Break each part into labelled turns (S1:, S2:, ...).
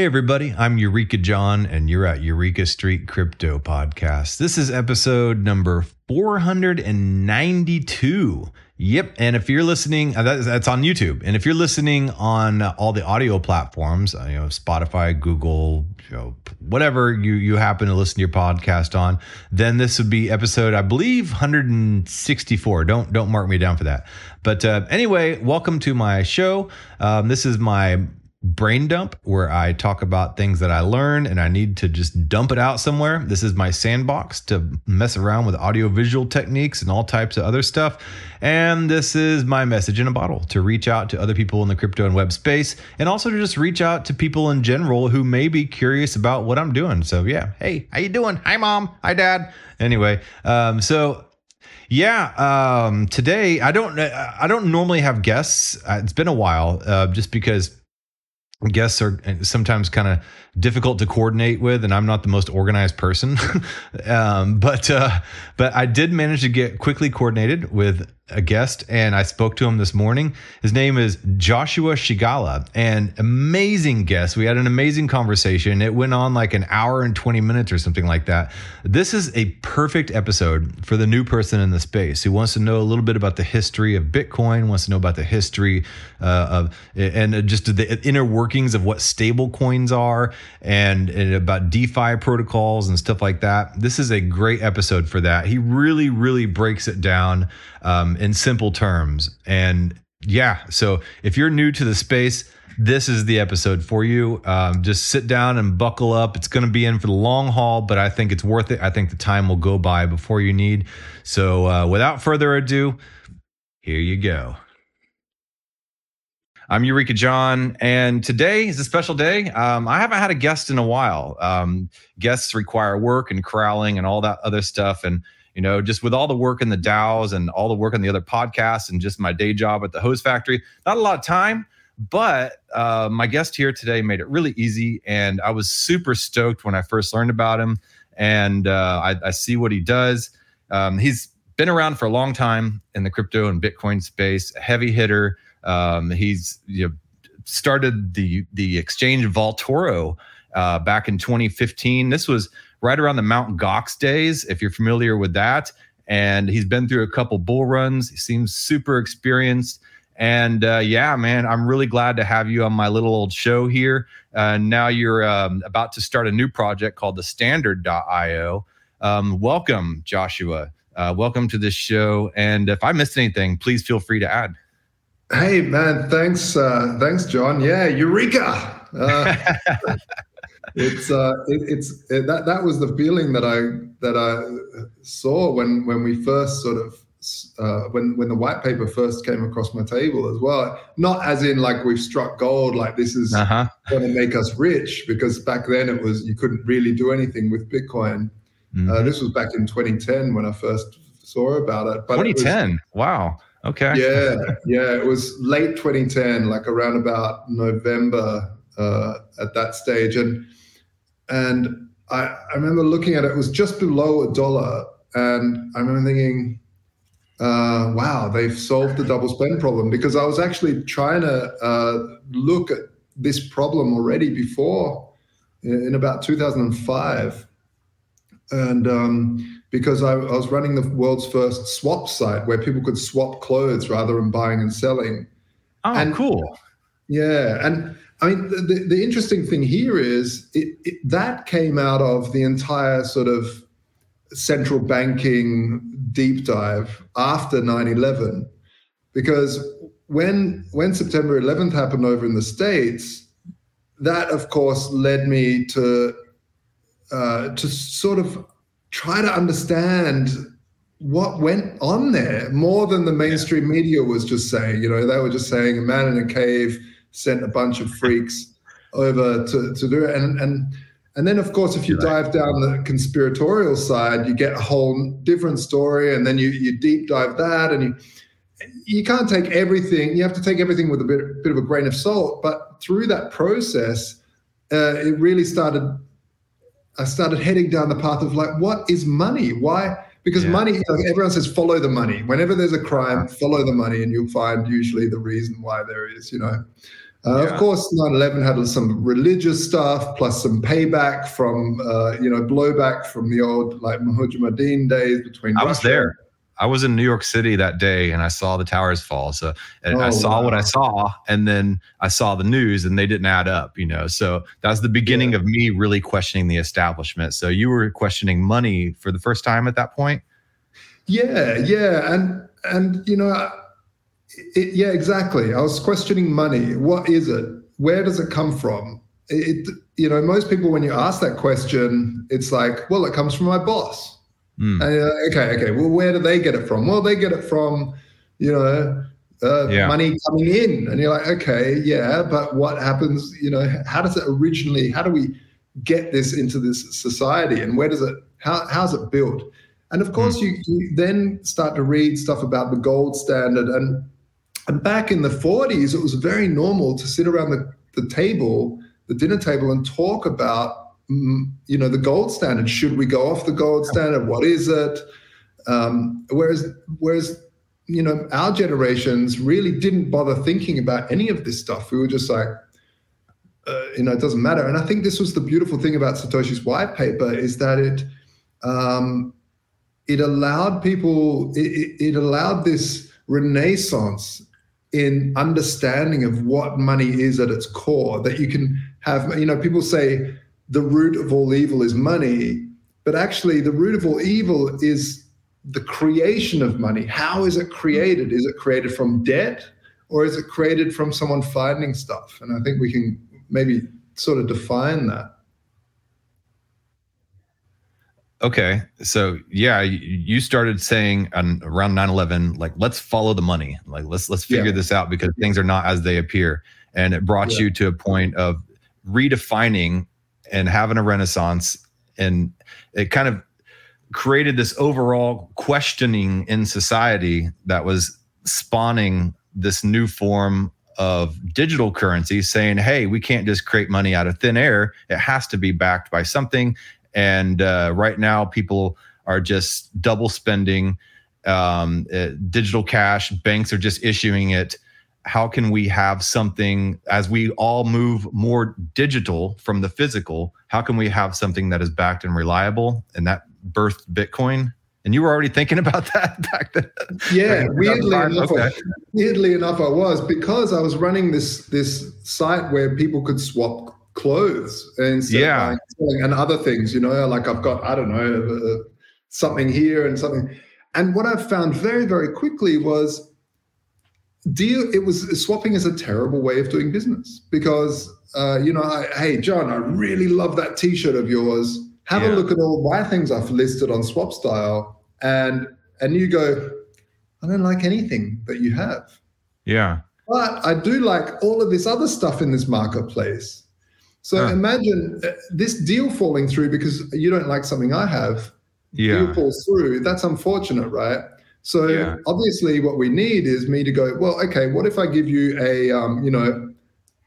S1: Hey, everybody, I'm Eureka John, and you're at Eureka Street Crypto Podcast. This is episode number 492. Yep. And if you're listening, uh, that's on YouTube. And if you're listening on all the audio platforms, uh, you know, Spotify, Google, you know, whatever you, you happen to listen to your podcast on, then this would be episode, I believe, 164. Don't, don't mark me down for that. But uh, anyway, welcome to my show. Um, this is my brain dump where I talk about things that I learn and I need to just dump it out somewhere. This is my sandbox to mess around with audiovisual techniques and all types of other stuff. And this is my message in a bottle to reach out to other people in the crypto and web space and also to just reach out to people in general who may be curious about what I'm doing. So yeah, hey, how you doing? Hi mom, hi dad. Anyway, um, so yeah, um, today I don't I don't normally have guests. Uh, it's been a while, uh, just because guests are sometimes kind of difficult to coordinate with, and I'm not the most organized person. um, but uh, but I did manage to get quickly coordinated with a guest, and I spoke to him this morning. His name is Joshua Scigala, and amazing guest. We had an amazing conversation. It went on like an hour and 20 minutes or something like that. This is a perfect episode for the new person in the space who wants to know a little bit about the history of Bitcoin, wants to know about the history uh, of and just the inner workings of what stable coins are and, and about DeFi protocols and stuff like that. This is a great episode for that. He really, really breaks it down um, in simple terms. And yeah, so if you're new to the space, this is the episode for you. Um, just sit down and buckle up. It's going to be in for the long haul, but I think it's worth it. I think the time will go by before you need. So uh, without further ado, here you go. I'm Eureka John, and today is a special day. Um, I haven't had a guest in a while. Um, guests require work and corralling and all that other stuff. And, you know, just with all the work in the DAOs and all the work on the other podcasts and just my day job at the hose factory, not a lot of time. But uh, my guest here today made it really easy. And I was super stoked when I first learned about him. And uh, I, I, see what he does. Um, he's been around for a long time in the crypto and Bitcoin space, a heavy hitter. Um, he's you know, started the the exchange Vaultoro uh, back in 2015. This was right around the Mount Gox days, if you're familiar with that. And he's been through a couple bull runs. He seems super experienced. And uh, yeah, man, I'm really glad to have you on my little old show here. Uh, now you're um, about to start a new project called the Standard.io. Um, welcome, Joshua. Uh, welcome to this show. And if I missed anything, please feel free to add.
S2: Hey man, thanks, uh, thanks, John. Yeah, Eureka! It's uh, it, it's it, that that was the feeling that I that I saw when when we first sort of uh, when when the white paper first came across my table as well. Not as in like we've struck gold, like this is uh-huh. going to make us rich, because back then it was you couldn't really do anything with Bitcoin. Mm-hmm. Uh, this was back in 2010 when I first saw about it.
S1: But 2010, it was, wow. Okay.
S2: Yeah, yeah. It was late 2010, like around about November uh, at that stage, and and I, I remember looking at it. It was just below a dollar, and I remember thinking, uh, "Wow, they've solved the double spend problem." Because I was actually trying to uh, look at this problem already before, in, about 2005, and um, because I, I, was running the world's first swap site where people could swap clothes rather than buying and selling.
S1: Oh, and, cool.
S2: Yeah. And I mean, the, the interesting thing here is it, it, that came out of the entire sort of central banking deep dive after 9 11. Because when, when September 11th happened over in the States, that of course led me to, uh, to sort of try to understand what went on there more than the mainstream media was just saying. You know, they were just saying a man in a cave sent a bunch of freaks over to, to do it. And, and, and then, of course, if you right. dive down the conspiratorial side, you get a whole different story. And then you, you deep dive that and you, you can't take everything. You have to take everything with a bit, bit of a grain of salt. But through that process, uh, it really started. I started heading down the path of like, what is money? Why? Because yeah. money like everyone says follow the money whenever there's a crime follow the money and you'll find usually the reason why there is you know uh, yeah. Of course, 9/11 had some religious stuff, plus some payback from, uh, you know, blowback from the old like Mujahideen days between.
S1: I Russia. was there. I was in New York City that day, and I saw the towers fall. So, oh, I saw wow. what I saw, and then I saw the news, and they didn't add up. You know, so that's the beginning yeah. of me really questioning the establishment. So you were questioning money for the first time at that point.
S2: Yeah, yeah, and and you know it, yeah, exactly. I was questioning money. What is it? Where does it come from? It, you know, most people, when you ask that question, it's like, well, it comes from my boss. Mm. And, okay, okay. Well, where do they get it from? Well, they get it from, you know, uh, yeah. money coming in. And you're like, okay, yeah, but what happens? You know, how does it originally? How do we get this into this society? And where does it? How how's it built? And of course, mm. you, you then start to read stuff about the gold standard and and back in the 40s, it was very normal to sit around the, the table, the dinner table, and talk about, mm, you know, the gold standard. Should we go off the gold standard? What is it? Um, whereas, whereas, you know, our generations really didn't bother thinking about any of this stuff. We were just like, uh, you know, it doesn't matter. And I think this was the beautiful thing about Satoshi's white paper is that it um, it allowed people, it, it allowed this renaissance in understanding of what money is at its core that you can have you know people say the root of all evil is money but actually the root of all evil is the creation of money how is it created is it created from debt or is it created from someone finding stuff and i think we can maybe sort of define that
S1: Okay. So yeah, you started saying on around 9-11, like, let's follow the money. Like let's let's figure yeah. this out because things are not as they appear. And it brought yeah. you to a point of redefining and having a renaissance. And it kind of created this overall questioning in society that was spawning this new form of digital currency saying, hey, we can't just create money out of thin air. It has to be backed by something. And uh, right now, people are just double spending um, uh, digital cash. Banks are just issuing it. How can we have something as we all move more digital from the physical? How can we have something that is backed and reliable? And that birthed Bitcoin. And you were already thinking about that back then.
S2: Yeah, weirdly enough, okay. weirdly enough, I was because I was running this this site where people could swap clothes and
S1: yeah
S2: and other things you know like i've got i don't know uh, something here and something and what i found very very quickly was deal it was swapping is a terrible way of doing business because uh, you know I, hey john i really love that t-shirt of yours have yeah. a look at all my things i've listed on SwapStyle and and you go i don't like anything that you have
S1: yeah
S2: but i do like all of this other stuff in this marketplace so imagine uh, this deal falling through because you don't like something I have.
S1: Yeah.
S2: Deal falls through. That's unfortunate, right? So yeah. obviously, what we need is me to go. Well, okay. What if I give you a, um, you know,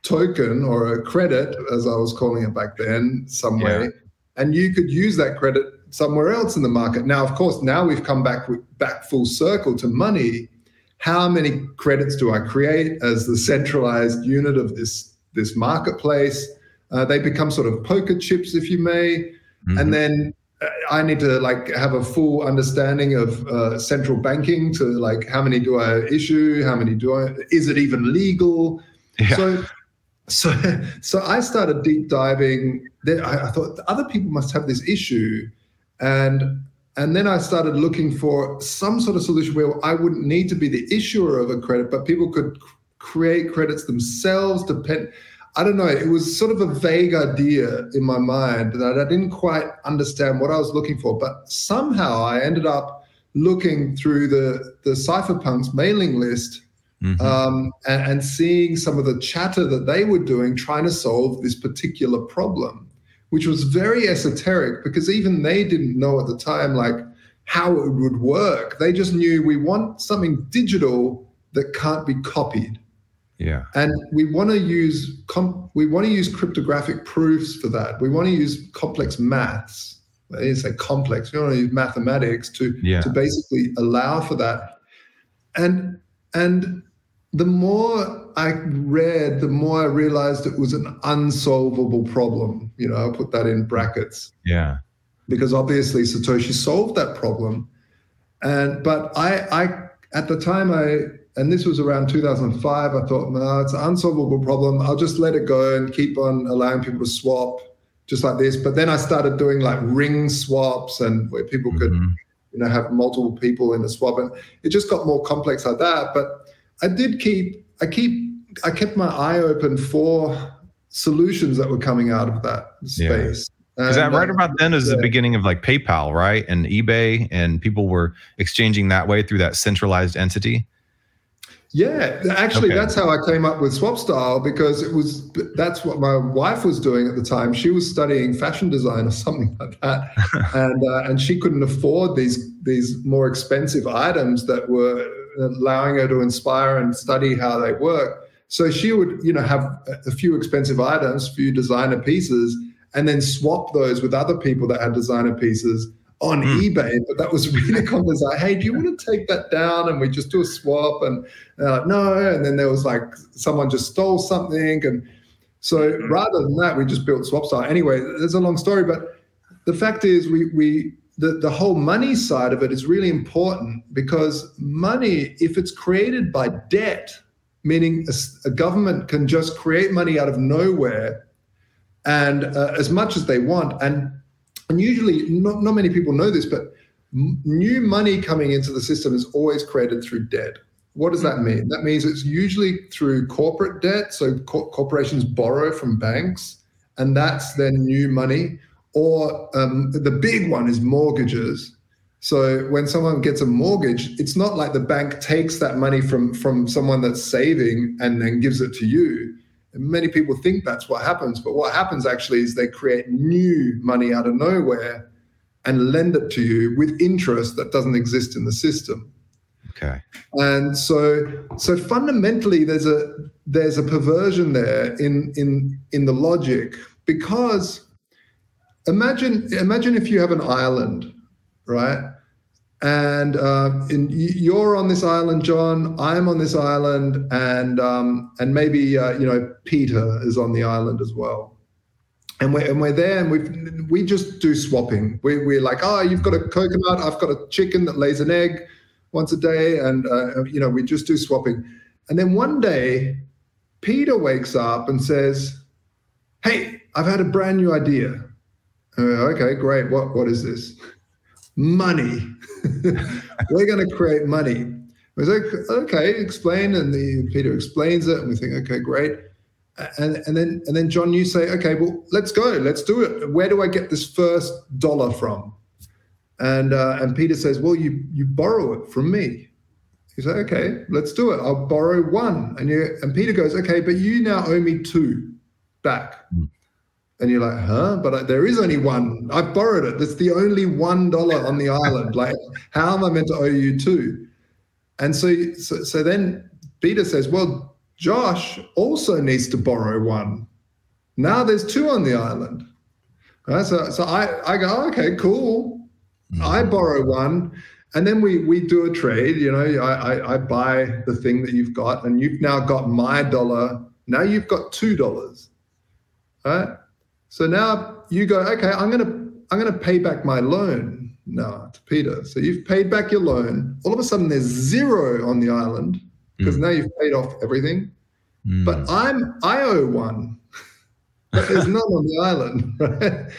S2: token or a credit, as I was calling it back then, somewhere, yeah. and you could use that credit somewhere else in the market. Now, of course, now we've come back back full circle to money. How many credits do I create as the centralized unit of this this marketplace? Uh, they become sort of poker chips, if you may. Mm-hmm. And then I need to like have a full understanding of uh, central banking to like how many do I issue, how many do I is it even legal? Yeah. So so so I started deep diving. I, I thought other people must have this issue, and and then I started looking for some sort of solution where I wouldn't need to be the issuer of a credit, but people could create credits themselves. Depend I don't know. It was sort of a vague idea in my mind that I didn't quite understand what I was looking for. But somehow I ended up looking through the the cypherpunks mailing list mm-hmm. um, and, and seeing some of the chatter that they were doing, trying to solve this particular problem, which was very esoteric because even they didn't know at the time like how it would work. They just knew we want something digital that can't be copied.
S1: Yeah.
S2: And we want to use com- we want to use cryptographic proofs for that. We want to use complex maths. I didn't say complex. We want to use mathematics to yeah. to basically allow for that. And and the more I read, the more I realized it was an unsolvable problem. You know, I'll put that in brackets.
S1: Yeah.
S2: Because obviously Satoshi solved that problem. And but I I at the time I and this was around 2005. I thought, no, it's an unsolvable problem. I'll just let it go and keep on allowing people to swap just like this. But then I started doing like ring swaps and where people could, mm-hmm. you know, have multiple people in a swap, and it just got more complex like that. But I did keep, I keep, I kept my eye open for solutions that were coming out of that space.
S1: Yeah. Is that right about then? Is yeah. the beginning of like PayPal, right, and eBay, and people were exchanging that way through that centralized entity?
S2: Yeah, actually, okay. that's how I came up with swap style because it was that's what my wife was doing at the time. She was studying fashion design or something like that, and uh, and she couldn't afford these these more expensive items that were allowing her to inspire and study how they work. So she would, you know, have a few expensive items, few designer pieces, and then swap those with other people that had designer pieces on mm. eBay, but that was really common. Like, hey, do you want to take that down? And we just do a swap. And like, no. And then there was like someone just stole something. And so mm. rather than that, we just built SwapStyle. Anyway, there's a long story, but the fact is we we the, the whole money side of it is really important because money, if it's created by debt, meaning a, a government can just create money out of nowhere and uh, as much as they want and and usually not, not many people know this, but m- new money coming into the system is always created through debt. What does that mean? That means it's usually through corporate debt. So co- corporations borrow from banks, and that's then new money. Or um, the big one is mortgages. So when someone gets a mortgage, it's not like the bank takes that money from from someone that's saving and then gives it to you. Many people think that's what happens, but what happens actually is they create new money out of nowhere and lend it to you with interest that doesn't exist in the system.
S1: Okay.
S2: And so so fundamentally there's a there's a perversion there in in in the logic because imagine imagine if you have an island, right? And uh, in, you're on this island, John. I'm on this island, and um, and maybe uh, you know Peter is on the island as well. And we're and we're there, and we we just do swapping. We we're like, oh, you've got a coconut, I've got a chicken that lays an egg once a day, and uh, you know we just do swapping. And then one day, Peter wakes up and says, "Hey, I've had a brand new idea." okay, great. What what is this? Money. We're going to create money. We like, okay, explain, and the Peter explains it, and we think, okay, great. And and then and then John, you say, okay, well, let's go, let's do it. Where do I get this first dollar from? And uh, and Peter says, well, you you borrow it from me. You say, okay, let's do it. I'll borrow one. And you and Peter goes, okay, but you now owe me two back. Mm. And you're like, huh? But uh, there is only one. I've borrowed it. It's the only one dollar on the island. Like, how am I meant to owe you two? And so, so, so then Peter says, well, Josh also needs to borrow one. Now there's two on the island. Right? So, so I, I go, oh, okay, cool. Mm-hmm. I borrow one. And then we we do a trade. You know, I, I, I buy the thing that you've got, and you've now got my dollar. Now you've got two dollars. Right? So now you go, okay, I'm gonna I'm gonna pay back my loan now to Peter. So you've paid back your loan. All of a sudden there's zero on the island because mm. now you've paid off everything. Mm. But I'm I owe one. but there's none on the island. Right?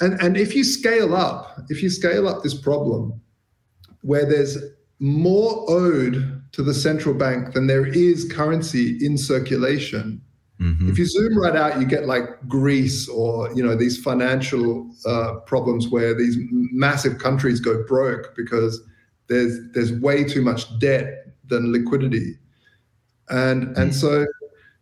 S2: And and if you scale up, if you scale up this problem where there's more owed to the central bank than there is currency in circulation, Mm-hmm. If you zoom right out, you get like Greece or you know these financial uh, problems where these massive countries go broke because there's there's way too much debt than liquidity, and mm-hmm. and so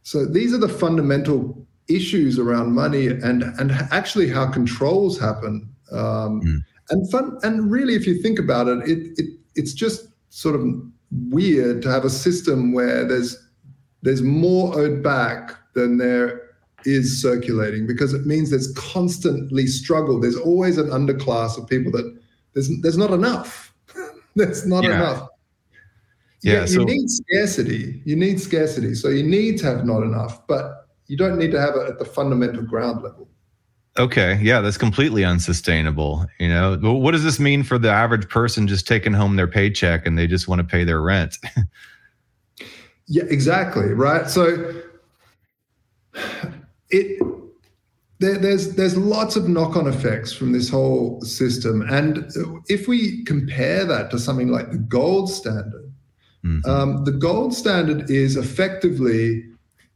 S2: so these are the fundamental issues around money and and actually how controls happen. Um, mm. And fun and really, if you think about it, it it it's just sort of weird to have a system where there's there's more owed back than there is circulating because it means there's constantly struggle. There's always an underclass of people that there's there's not enough. there's not yeah. enough. Yeah, you, so, you need scarcity. You need scarcity. So you need to have not enough, but you don't need to have it at the fundamental ground level.
S1: Okay, yeah, that's completely unsustainable. You know, what does this mean for the average person just taking home their paycheck and they just want to pay their rent?
S2: yeah, exactly. Right. So it there, there's there's lots of knock-on effects from this whole system, and if we compare that to something like the gold standard, mm-hmm. um, the gold standard is effectively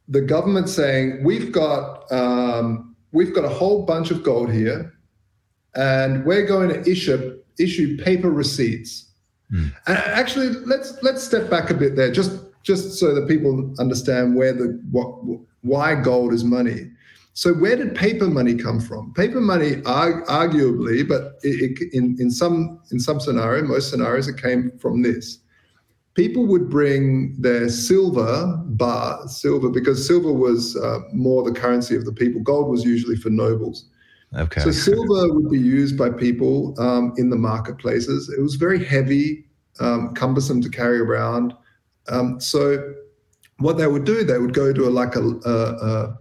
S2: the government saying we've got um, we've got a whole bunch of gold here, and we're going to issue issue paper receipts. Mm. And actually, let's let's step back a bit there, just just so that people understand where the what why gold is money. So where did paper money come from? Paper money, arguably, but it, it, in in some in some scenario, most scenarios, it came from this. People would bring their silver bar, silver, because silver was uh, more the currency of the people. Gold was usually for nobles. Okay. So silver would be used by people um, in the marketplaces. It was very heavy, um, cumbersome to carry around. Um, so what they would do, they would go to a, like a, a,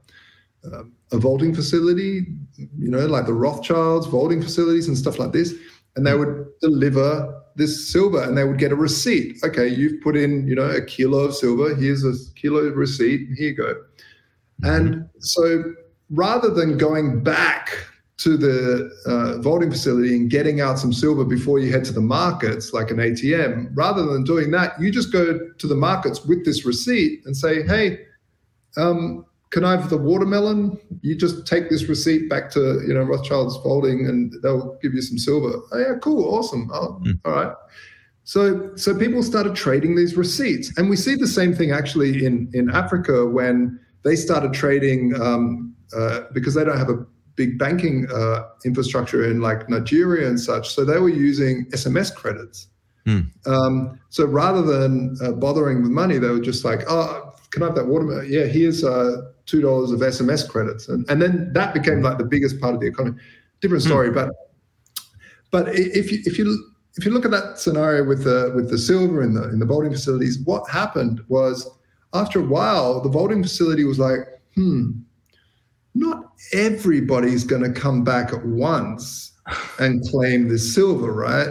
S2: a, a vaulting facility, you know, like the Rothschilds vaulting facilities and stuff like this, and they would deliver this silver and they would get a receipt. Okay, you've put in, you know, a kilo of silver. Here's a kilo receipt. Here you go. Mm-hmm. And so rather than going back to the uh, vaulting facility and getting out some silver before you head to the markets, like an ATM, rather than doing that, you just go to the markets with this receipt and say, hey, um, can I have the watermelon? You just take this receipt back to you know Rothschild's vaulting, and they'll give you some silver. Oh, yeah, cool, awesome. Oh, mm. All right. So so people started trading these receipts, and we see the same thing actually in in Africa when they started trading um, uh, because they don't have a big banking uh, infrastructure in like Nigeria and such. So they were using SMS credits. Mm. Um, so rather than uh, bothering with money, they were just like, oh, can I have that watermelon? Yeah, here's uh, two dollars of SMS credits, and and then that became like the biggest part of the economy. Different story, mm. but but if you if you if you look at that scenario with the with the silver in the in the vaulting facilities, what happened was after a while, the vaulting facility was like, hmm, not everybody's going to come back at once and claim the silver, right?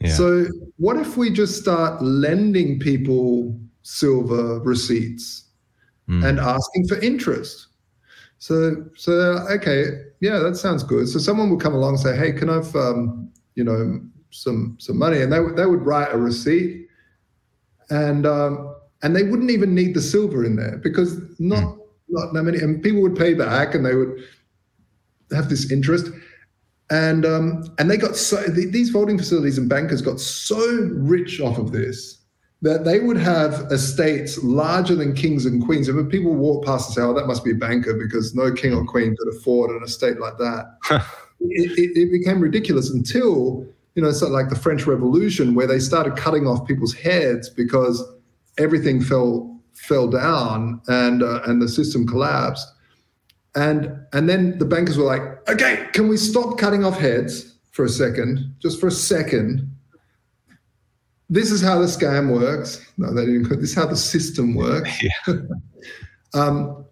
S2: Yeah. So, what if we just start lending people silver receipts mm. and asking for interest? So, so okay, yeah, that sounds good. So, someone would come along and say, "Hey, can I have, um, you know, some some money?" And they they would write a receipt, and um, and they wouldn't even need the silver in there because not mm not that many, and people would pay back, and they would have this interest, and um, and they got so these vaulting facilities and bankers got so rich off of this that they would have estates larger than kings and queens. And when people walk past and say, "Oh, that must be a banker," because no king or queen could afford an estate like that, it, it, it became ridiculous until you know, sort like the French Revolution, where they started cutting off people's heads because everything fell fell down and uh, and the system collapsed. And and then the bankers were like, okay, can we stop cutting off heads for a second, just for a second? This is how the scam works. No, they didn't. This is how the system works. Yeah. um,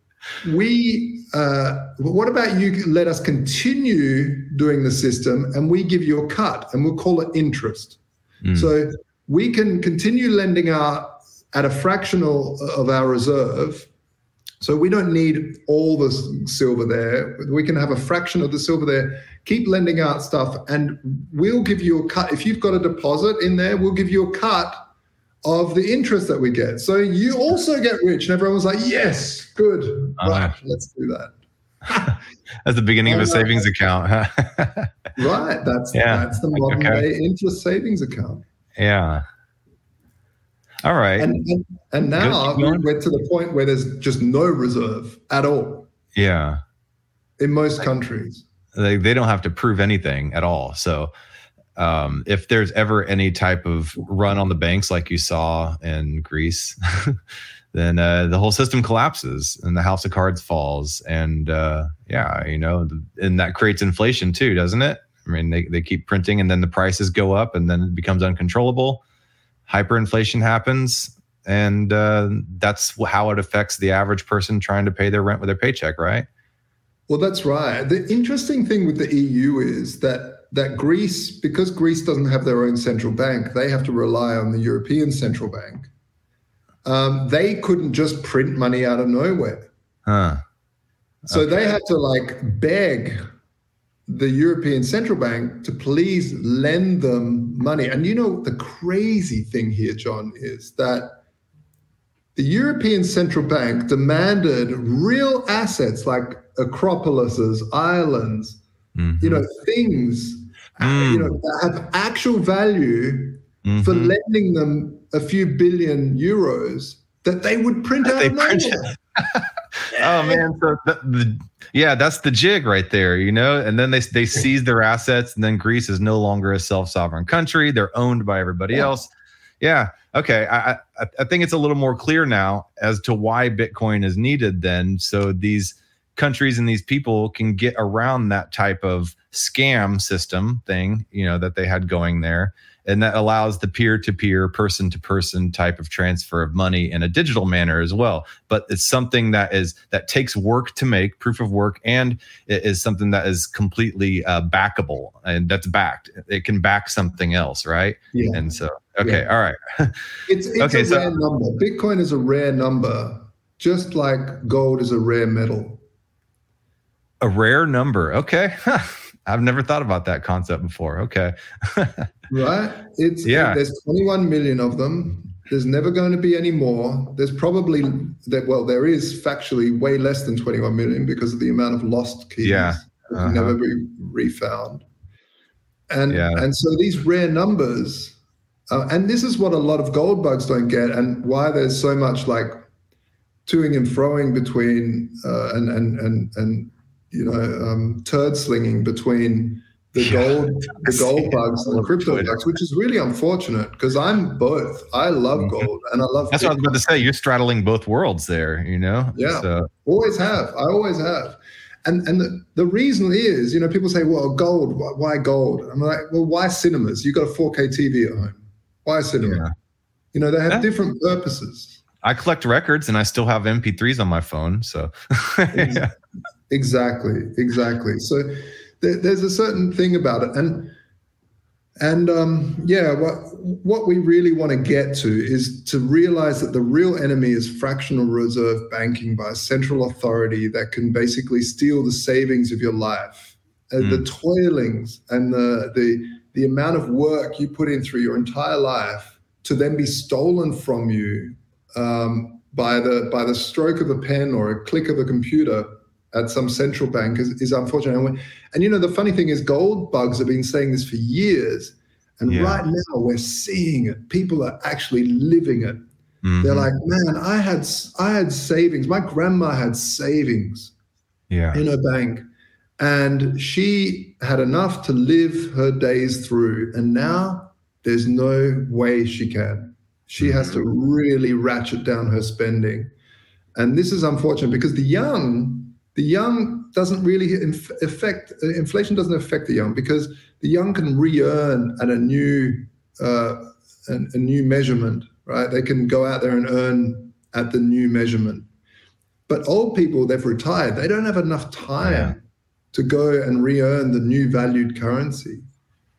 S2: we uh, what about you let us continue doing the system and we give you a cut and we'll call it interest mm. so we can continue lending out at a fractional of our reserve. So we don't need all the silver there. We can have a fraction of the silver there. Keep lending out stuff, and we'll give you a cut. If you've got a deposit in there, we'll give you a cut of the interest that we get. So you also get rich, and everyone was like, "Yes, good,
S1: Uh-huh.
S2: right, let's do that."
S1: That's the beginning of a
S2: Uh,
S1: savings account. huh?
S2: Right, that's
S1: Yeah,
S2: that's the modern
S1: okay.
S2: day interest savings account.
S1: yeah. All right.
S2: And and, and now we're to the point where there's just no reserve at all
S1: yeah.
S2: in most countries.
S1: They they don't have to prove anything at all. So um, if there's ever any type of run on the banks like you saw in Greece, then uh, the whole system collapses and the house of cards falls. And uh, yeah, you know, and that creates inflation too, doesn't it? I mean, they, they keep printing and then the prices go up and then it becomes uncontrollable. Hyperinflation happens. And uh, that's how it affects the average person trying to pay their rent with their paycheck, right?
S2: Well, that's right. The interesting thing with the EU is that that Greece, because Greece doesn't have their own central bank, they have to rely on the European Central Bank. Um, they couldn't just print money out of nowhere,
S1: Huh.
S2: so they had to like beg the European Central Bank to please lend them money. And you know the crazy thing here, John, is that the European Central Bank demanded real assets like Acropolises, islands,
S1: Mhm.
S2: you know, things, uh,
S1: Mm.
S2: you know, that have actual value for
S1: Mhm.
S2: lending them a few billion euros that they would print
S1: That
S2: out
S1: they print. Oh man, so the, the, yeah, that's the jig right there, you know. And then they they seize their assets, and then Greece is no longer a self sovereign country; they're owned by everybody
S2: Yeah.
S1: else. Yeah, okay. I, I I think it's a little more clear now as to why Bitcoin is needed. Then, so these countries and these people can get around that type of scam system thing, you know, that they had going there. And that allows the peer to peer, person to person type of transfer of money in a digital manner as well. But it's something that is that takes work to make, proof of work, and it is something that is completely uh, backable and that's backed. It can back something else, right?
S2: Yeah.
S1: And so, okay, all right.
S2: It's, it's
S1: Okay,
S2: a
S1: so-
S2: rare number. Bitcoin is a rare number, just like gold is a rare metal.
S1: A rare number. Okay. I've never thought about that concept before. Okay.
S2: Right? It's
S1: Yeah.
S2: There's 21 million of them. There's never going to be any more. There's probably that. Well, there is factually way less than 21 million because of the amount of lost keys
S1: Yeah.
S2: that
S1: Uh-huh.
S2: can never be refound. And
S1: Yeah.
S2: and so these rare numbers, uh, and this is what a lot of gold bugs don't get, and why there's so much like toing and froing between uh, and and and and you know um, turd slinging between the gold the gold bugs and the crypto bugs, which is really unfortunate because I'm both. I love
S1: Mhm.
S2: gold and I love
S1: That's what I was
S2: Bitcoin.
S1: about to say. You're straddling both worlds there, you know?
S2: Yeah.
S1: So,
S2: always have. I always have. And and the, the reason is, you know, people say, well, gold, why, why gold? I'm like, well, why cinemas? You got a 4K TV at home. Why cinema?
S1: Yeah.
S2: You know, they have
S1: Yeah.
S2: different purposes.
S1: I collect records and I still have MP3s on my phone. So, yeah.
S2: Exactly, exactly. So there, there's a certain thing about it, and and um, yeah, what what we really want to get to is to realize that the real enemy is fractional reserve banking by a central authority that can basically steal the savings of your life, and the toilings and the the the amount of work you put in through your entire life to then be stolen from you um, by the by the stroke of a pen or a click of a computer at some central bank is, is unfortunate. And, and you know, the funny thing is, gold bugs have been saying this for years. And
S1: Yeah.
S2: right now we're seeing it. People are actually living it. They're
S1: Mhm.
S2: like, man, I had I had savings. My grandma had savings
S1: yeah.
S2: in her bank, and she had enough to live her days through. And now there's no way she can. She has to really ratchet down her spending, and this is unfortunate because the young, the young doesn't really inf- affect uh, inflation. Doesn't affect the young because the young can re-earn at a new uh, an, a new measurement, right? They can go out there and earn at the new measurement. But old people, they've retired. They don't have enough time
S1: Yeah.
S2: to go and re-earn the new valued currency.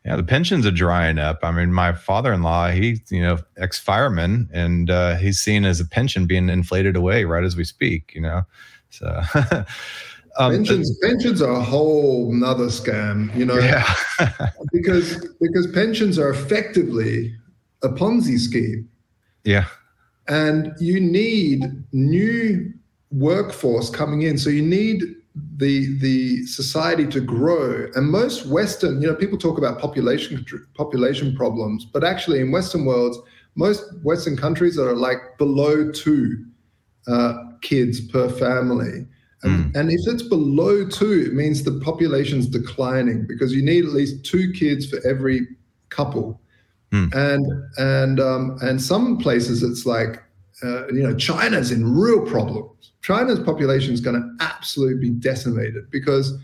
S1: Yeah, the pensions are drying up. I mean, my father-in-law, he's you know ex-fireman, and uh, he's seen as a pension being inflated away right as we speak. You know, so um,
S2: pensions, pensions are a whole nother scam, you know,
S1: yeah,
S2: because because pensions are effectively a Ponzi scheme.
S1: Yeah.
S2: And you need new workforce coming in. So you need the the society to grow. And most Western, you know, people talk about population population problems, but actually in Western worlds, most Western countries are like below two uh, kids per family. And, mm. and, if it's below two, it means the population's declining because you need at least two kids for every couple. Mm. And and um, and some places it's like uh, you know China's in real problems. China's population is going to absolutely be decimated because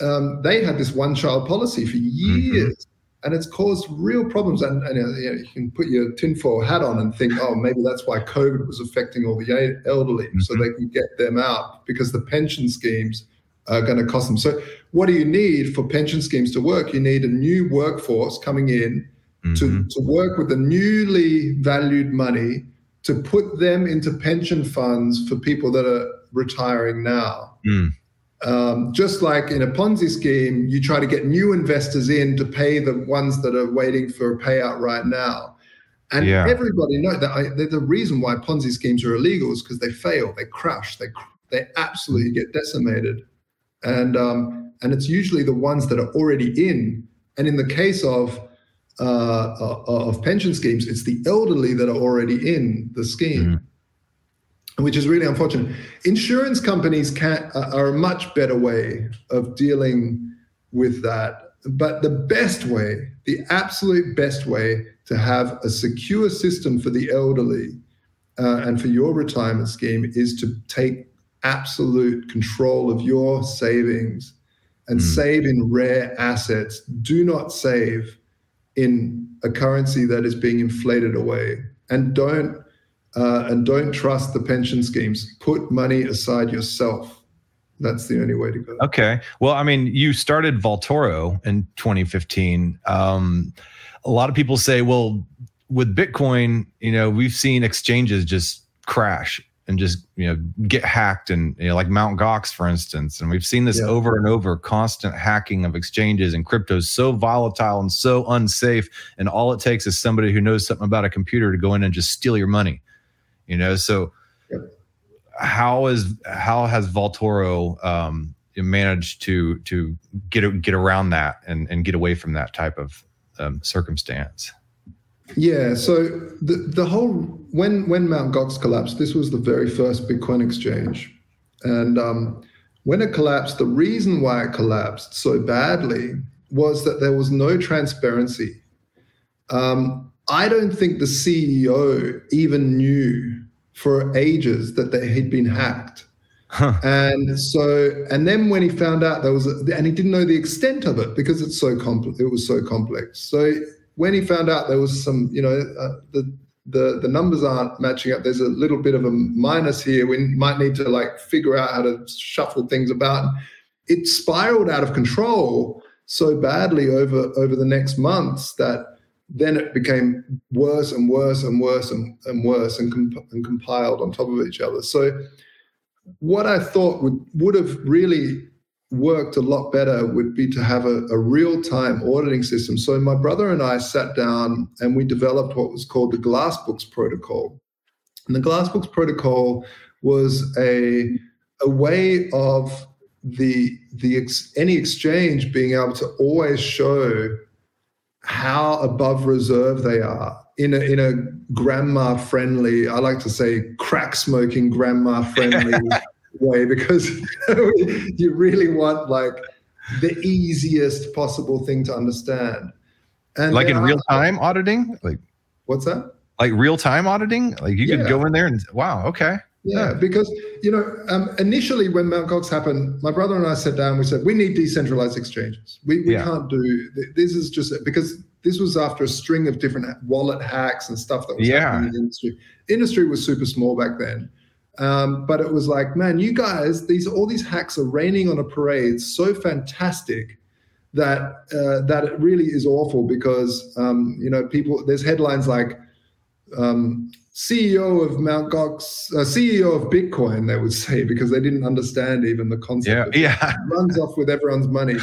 S2: um, they had this one-child policy for mm-hmm. years. Mm-hmm and it's caused real problems. And, and you, know, you, can put your tinfoil hat on and think, oh, maybe that's why COVID was affecting all the elderly, mm-hmm. so they can get them out because the pension schemes are going to cost them. So, what do you need for pension schemes to work? You need a new workforce coming in mm-hmm. to, to work with the newly valued money to put them into pension funds for people that are retiring now. Mm. Um, just like in a Ponzi scheme, you try to get new investors in to pay the ones that are waiting for a payout right now. And yeah. everybody knows that I, the reason why Ponzi schemes are illegal is because they fail, they crash, they they absolutely get decimated, and um, and it's usually the ones that are already in. And in the case of uh, uh of pension schemes, it's the elderly that are already in the scheme. Mm which is really unfortunate. Insurance companies can, uh, are a much better way of dealing with that. But the best way, the absolute best way to have a secure system for the elderly uh, and for your retirement scheme is to take absolute control of your savings and mm. save in rare assets. Do not save in a currency that is being inflated away. And don't uh, and don't trust the pension schemes. Put money aside yourself. That's the only way to go.
S1: Okay. Well, I mean, you started Vaultoro in 2015. Um, a lot of people say, well, with Bitcoin, you know, we've seen exchanges just crash and just you know get hacked and you know like Mount Gox for instance and we've seen this yeah. over and over constant hacking of exchanges and crypto is so volatile and so unsafe and all it takes is somebody who knows something about a computer to go in and just steal your money you know? So how is how has Vaultoro um, managed to to get get around that and and get away from that type of um, circumstance?
S2: Yeah so the the whole when when Mount Gox collapsed this was the very first bitcoin exchange. And um, when it collapsed the reason why it collapsed so badly was that there was no transparency. Um, I don't think the CEO even knew for ages that they had been hacked. Huh. And so, and then when he found out there was, a, and he didn't know the extent of it because it's so complex, it was so complex. So when he found out there was some, you know, uh, the the the numbers aren't matching up. There's a little bit of a minus here. We might need to like figure out how to shuffle things about. It spiraled out of control so badly over over the next months that then it became worse and worse and worse and, and worse and, comp- and compiled on top of each other. So what I thought would would have really worked a lot better would be to have a, a real time auditing system. So my brother and I sat down and we developed what was called the Glassbooks protocol. And the Glassbooks protocol was a a way of the the ex, any exchange being able to always show how above reserve they are in a, in a grandma friendly, I like to say crack smoking grandma friendly way because you really want like the easiest possible thing to understand.
S1: And like in are, real time auditing? Like
S2: what's that?
S1: Like real time auditing? Like you yeah. could go in there and wow, okay.
S2: Yeah, because you know, um, initially when Mt. Gox happened, my brother and I sat down. We said we need decentralized exchanges. We we yeah. can't do this. Is just because this was after a string of different wallet hacks and stuff that was yeah. happening in the industry. Industry was super small back then, um, but it was like, man, you guys, these all these hacks are raining on a parade, so fantastic that uh, that it really is awful because um, you know people. There's headlines like. Um, CEO of Mount Gox, uh, CEO of Bitcoin, they would say, because they didn't understand even the concept.
S1: Yeah, yeah.
S2: runs off with everyone's money.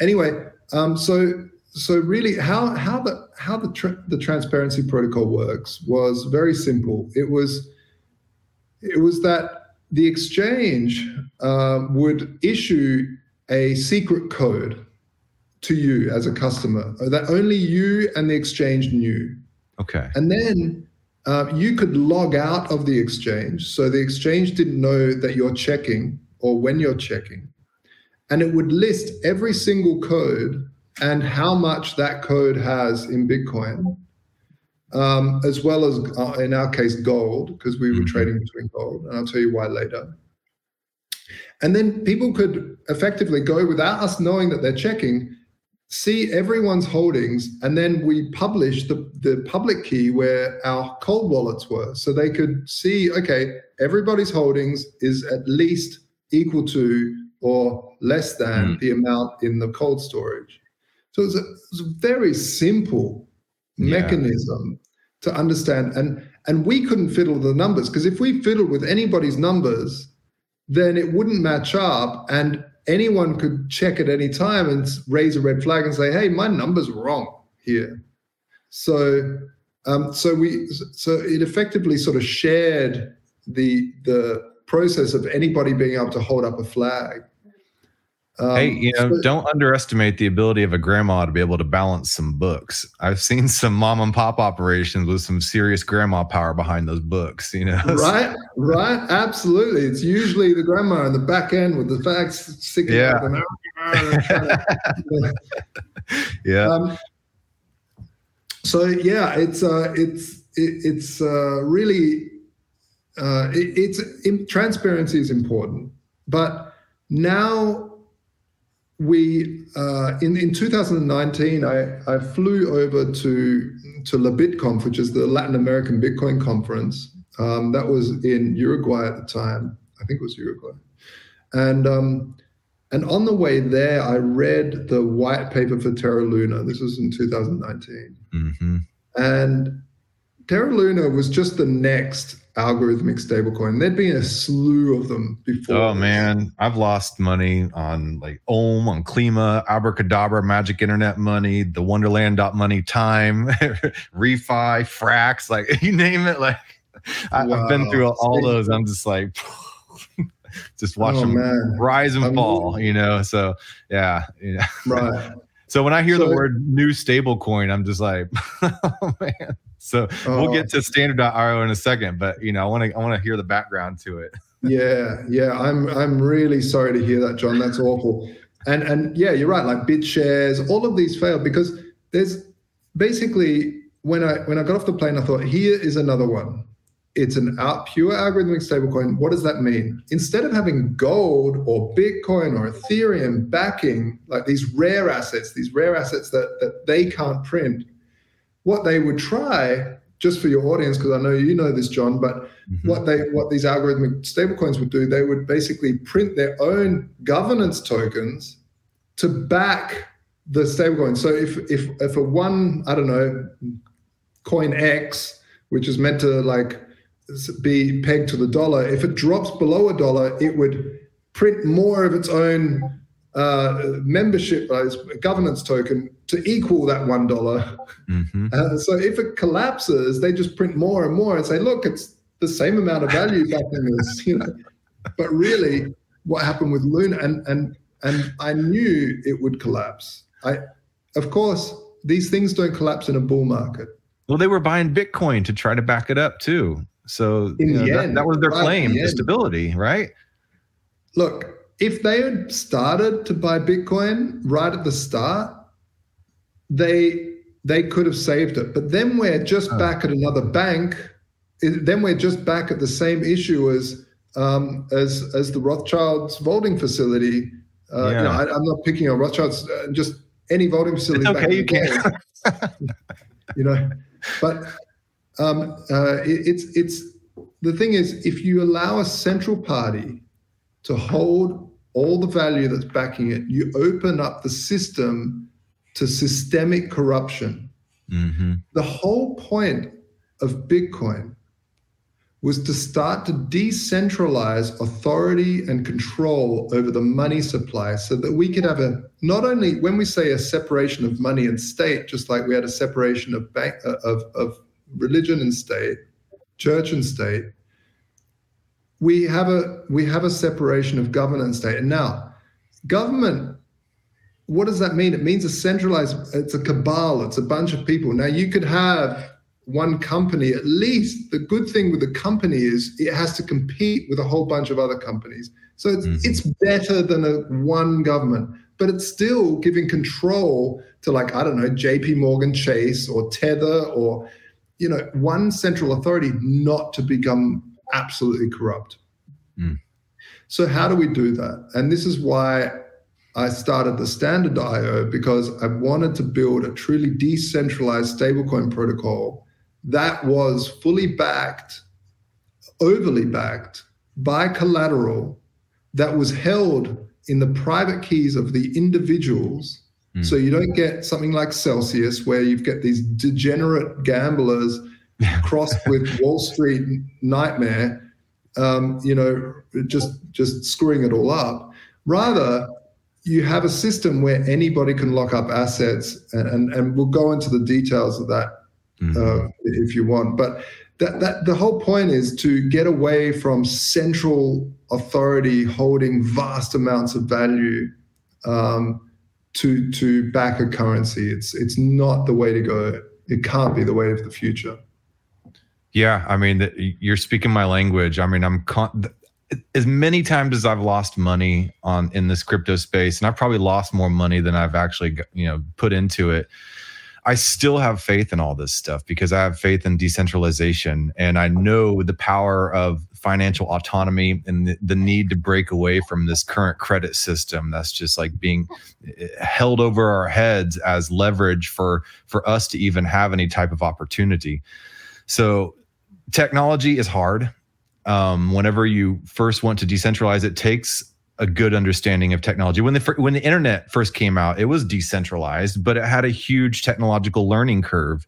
S2: Anyway, um, so so really, how how the how the tra- the transparency protocol works was very simple. It was it was that the exchange uh, would issue a secret code to you as a customer that only you and the exchange knew.
S1: Okay.
S2: And then uh, you could log out of the exchange. So the exchange didn't know that you're checking or when you're checking. And it would list every single code and how much that code has in Bitcoin, um, as well as, uh, in our case, gold, because we were mm-hmm. trading between gold. And I'll tell you why later. And then people could effectively go without us knowing that they're checking see everyone's holdings, and then we publish the, the public key where our cold wallets were. So they could see, okay, everybody's holdings is at least equal to or less than mm. the amount in the cold storage. So it's a, it's a very simple yeah. mechanism to understand. And and we couldn't fiddle the numbers because if we fiddled with anybody's numbers, then it wouldn't match up. And anyone could check at any time and raise a red flag and say, "Hey, my number's wrong here." So, um, so we, so it effectively sort of shared the the process of anybody being able to hold up a flag.
S1: Um, hey, you know, so, don't underestimate the ability of a grandma to be able to balance some books. I've seen some mom and pop operations with some serious grandma power behind those books, you know.
S2: Right, right, absolutely. It's usually the grandma in the back end with the facts sticking
S1: yeah.
S2: out.
S1: yeah. Um,
S2: so yeah, it's uh, it's it, it's uh, really uh, it, it's in, transparency is important, but now we uh, in in 2019, I I flew over to to La BitConf, which is the Latin American Bitcoin conference. Um, that was in Uruguay at the time. I think it was Uruguay, and um, and on the way there, I read the white paper for Terra Luna. This was in 2019, mm-hmm. and Terra Luna was just the next algorithmic stablecoin. There'd been a slew of them before.
S1: Oh man, I've lost money on like Ohm, on Klima, Abracadabra, Magic Internet Money, the Wonderland Money, Time, Refi, Frax, like you name it. Like I, have been through all those. I'm just like. just watch oh, them man. rise and I'm fall, you know. So yeah, yeah.
S2: Right.
S1: so when I hear so, the word new stable coin, I'm just like, oh man. So we'll oh. get oh. to standard.io in a second, but you know, I want to I want to hear the background to it.
S2: yeah, yeah. I'm I'm really sorry to hear that, John. That's awful. And and yeah, you're right. Like BitShares, all of these failed because there's basically when I when I got off the plane, I thought here is another one. It's an out, pure algorithmic stablecoin. What does that mean? Instead of having gold or Bitcoin or Ethereum backing like these rare assets, these rare assets that that they can't print, what they would try just for your audience because i know you know this john but mm-hmm. what they what these algorithmic stablecoins would do they would basically print their own governance tokens to back the stablecoin so if if if a one i don't know coin x which is meant to like be pegged to the dollar if it drops below a dollar it would print more of its own uh, membership uh, governance token to equal that one mm-hmm. uh, so if it collapses, they just print more and more and say, "Look, it's the same amount of value back then as you know." But really, what happened with Luna, and and and I knew it would collapse. I, of course, these things don't collapse in a bull market.
S1: Well, they were buying Bitcoin to try to back it up too. So you know, that, end, that, was their right claim, the stability, right?
S2: Look, if they had started to buy Bitcoin right at the start, they they could have saved it. But then we're just oh. back at another bank. Then we're just back at the same issue as um, as as the Rothschilds voting facility. Uh, yeah. you know, I, am not picking on Rothschilds, uh, just any voting facility.
S1: It's okay, you can.
S2: you know, but um, uh, it, it's it's the thing is, if you allow a central party to hold all the value that's backing it, you open up the system to systemic corruption. Mm-hmm. The whole point of Bitcoin was to start to decentralize authority and control over the money supply so that we could have a not only when we say a separation of money and state just like we had a separation of bank of, of religion and state church and state we have a we have a separation of government and state and now government what does that mean it means a centralized it's a cabal it's a bunch of people now you could have one company, at least the good thing with the company is it has to compete with a whole bunch of other companies. So it's, mm-hmm. it's better than a one government, but it's still giving control to like, I don't know, JP Morgan Chase or Tether or, you know, one central authority not to become absolutely corrupt. Mm. So how do we do that? And this is why I started the standard IO because I wanted to build a truly decentralized stablecoin protocol that was fully backed, overly backed by collateral that was held in the private keys of the individuals. Mm. So you don't get something like Celsius, where you get these degenerate gamblers crossed with Wall Street nightmare, um, you know, just just screwing it all up. Rather, you have a system where anybody can lock up assets, and, and, and we'll go into the details of that mm-hmm. uh, if you want. But that, that the whole point is to get away from central authority holding vast amounts of value um, to to back a currency. It's it's not the way to go. It can't be the way of the future.
S1: Yeah, I mean, you're speaking my language. I mean, I'm con- as many times as I've lost money on in this crypto space, and I've probably lost more money than I've actually you know put into it. I still have faith in all this stuff because I have faith in decentralization and I know the power of financial autonomy and the, the, need to break away from this current credit system that's just like being eh, held over our heads as leverage for for us to even have any type of opportunity. So technology is hard. Um, whenever you first want to decentralize, it takes a good understanding of technology. When the when the internet first came out, it was decentralized, but it had a huge technological learning curve.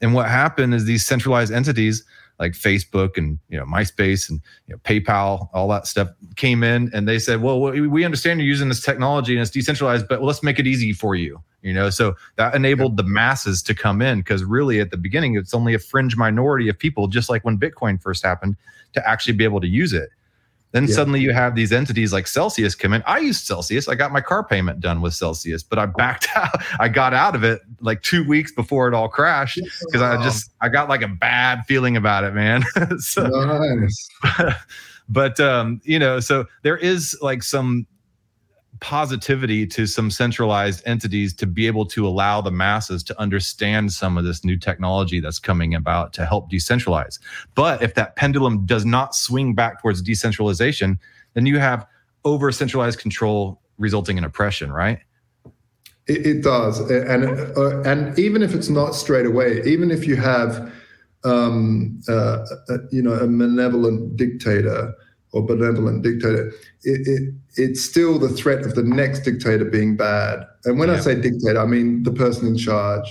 S1: And what happened is these centralized entities like Facebook and you know MySpace and you know, PayPal, all that stuff came in, and they said, "Well, we understand you're using this technology and it's decentralized, but let's make it easy for you." You know, so that enabled the masses to come in because really at the beginning it's only a fringe minority of people, just like when Bitcoin first happened, to actually be able to use it. Then yeah. suddenly you have these entities like Celsius come in. I used Celsius. I got my car payment done with Celsius, but I backed out. I got out of it like two weeks before it all crashed because I just I got like a bad feeling about it, man. so, nice. but um, you know, so there is like some positivity to some centralized entities to be able to allow the masses to understand some of this new technology that's coming about to help decentralize. But if that pendulum does not swing back towards decentralization, then you have over centralized control resulting in oppression, right?
S2: It, it does, and uh, and even if it's not straight away, even if you have, um, uh, uh you know, a malevolent dictator or benevolent dictator, it, it, it's still the threat of the next dictator being bad. And when yeah. I say dictator, I mean the person in charge.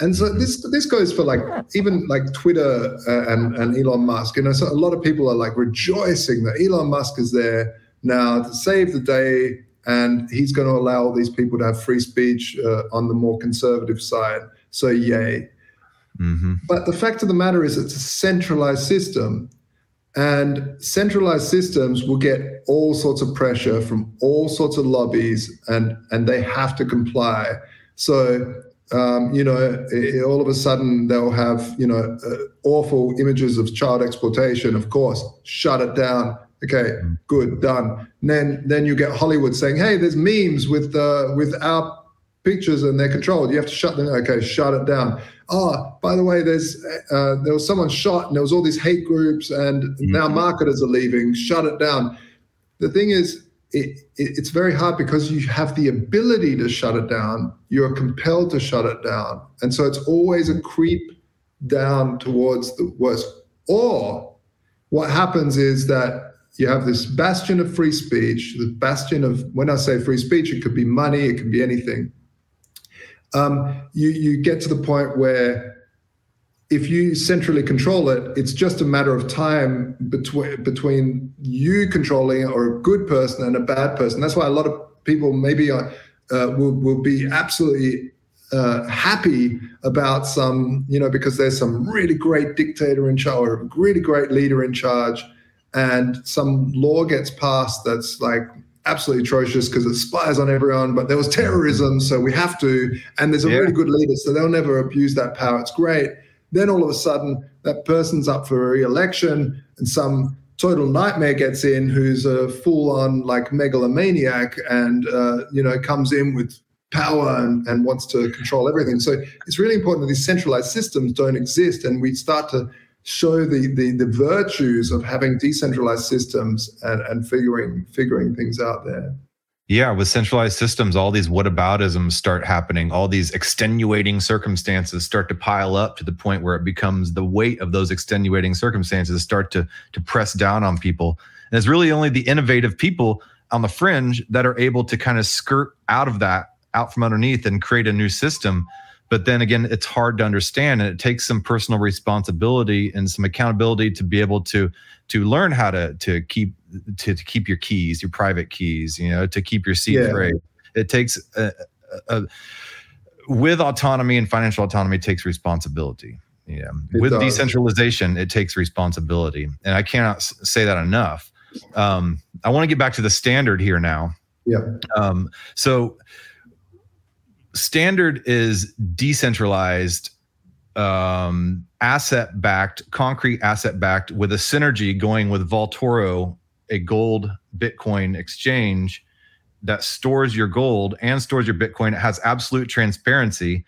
S2: And so this this goes for like even like Twitter uh, and and Elon Musk. You know, so a lot of people are like rejoicing that Elon Musk is there now to save the day, and he's going to allow all these people to have free speech uh, on the more conservative side. So yay. Mm-hmm. But the fact of the matter is, it's a centralized system, and centralized systems will get all sorts of pressure from all sorts of lobbies, and, and they have to comply. So, um, you know, it, all of a sudden they'll have, you know, uh, awful images of child exploitation. Of course, shut it down. Okay, mm. good, done. And then, then you get Hollywood saying, "Hey, there's memes with uh, with our pictures and they're controlled. You have to shut them. Okay, shut it down. Oh, by the way, there's uh, there was someone shot and there was all these hate groups and mm-hmm. now marketers are leaving. Shut it down. The thing is, it, it, it's very hard because you have the ability to shut it down. You're compelled to shut it down, and so it's always a creep down towards the worst. Or what happens is that you have this bastion of free speech, the bastion of when I say free speech, it could be money, it could be anything um, you you get to the point where if you centrally control it, it's just a matter of time between between you controlling or a good person and a bad person. That's why a lot of people maybe are, uh, will will be absolutely uh, happy about some, you know, because there's some really great dictator in charge or a really great leader in charge, and some law gets passed that's like absolutely atrocious because it spies on everyone, but there was terrorism, so we have to, and there's a yeah. really good leader, so they'll never abuse that power. It's great. Then all of a sudden, that person's up for re-election, and some total nightmare gets in who's a full-on like megalomaniac, and uh, you know comes in with power and, and wants to control everything. So it's really important that these centralized systems don't exist, and we start to show the, the the virtues of having decentralized systems and, and figuring figuring things out there.
S1: Yeah, with centralized systems, all these whataboutisms start happening. All these extenuating circumstances start to pile up to the point where it becomes the weight of those extenuating circumstances start to to press down on people. And it's really only the innovative people on the fringe that are able to kind of skirt out of that, out from underneath, and create a new system but then again it's hard to understand and it takes some personal responsibility and some accountability to be able to to learn how to to keep to, to keep your keys your private keys you know to keep your seat yeah. it takes a, a, a, with autonomy and financial autonomy takes responsibility. Yeah. It with does. decentralization it takes responsibility. And i cannot say that enough. Um, i want to get back to the standard here now.
S2: Yeah.
S1: Um, so standard is decentralized um, asset backed concrete asset backed with a synergy going with vaultoro a gold bitcoin exchange that stores your gold and stores your bitcoin it has absolute transparency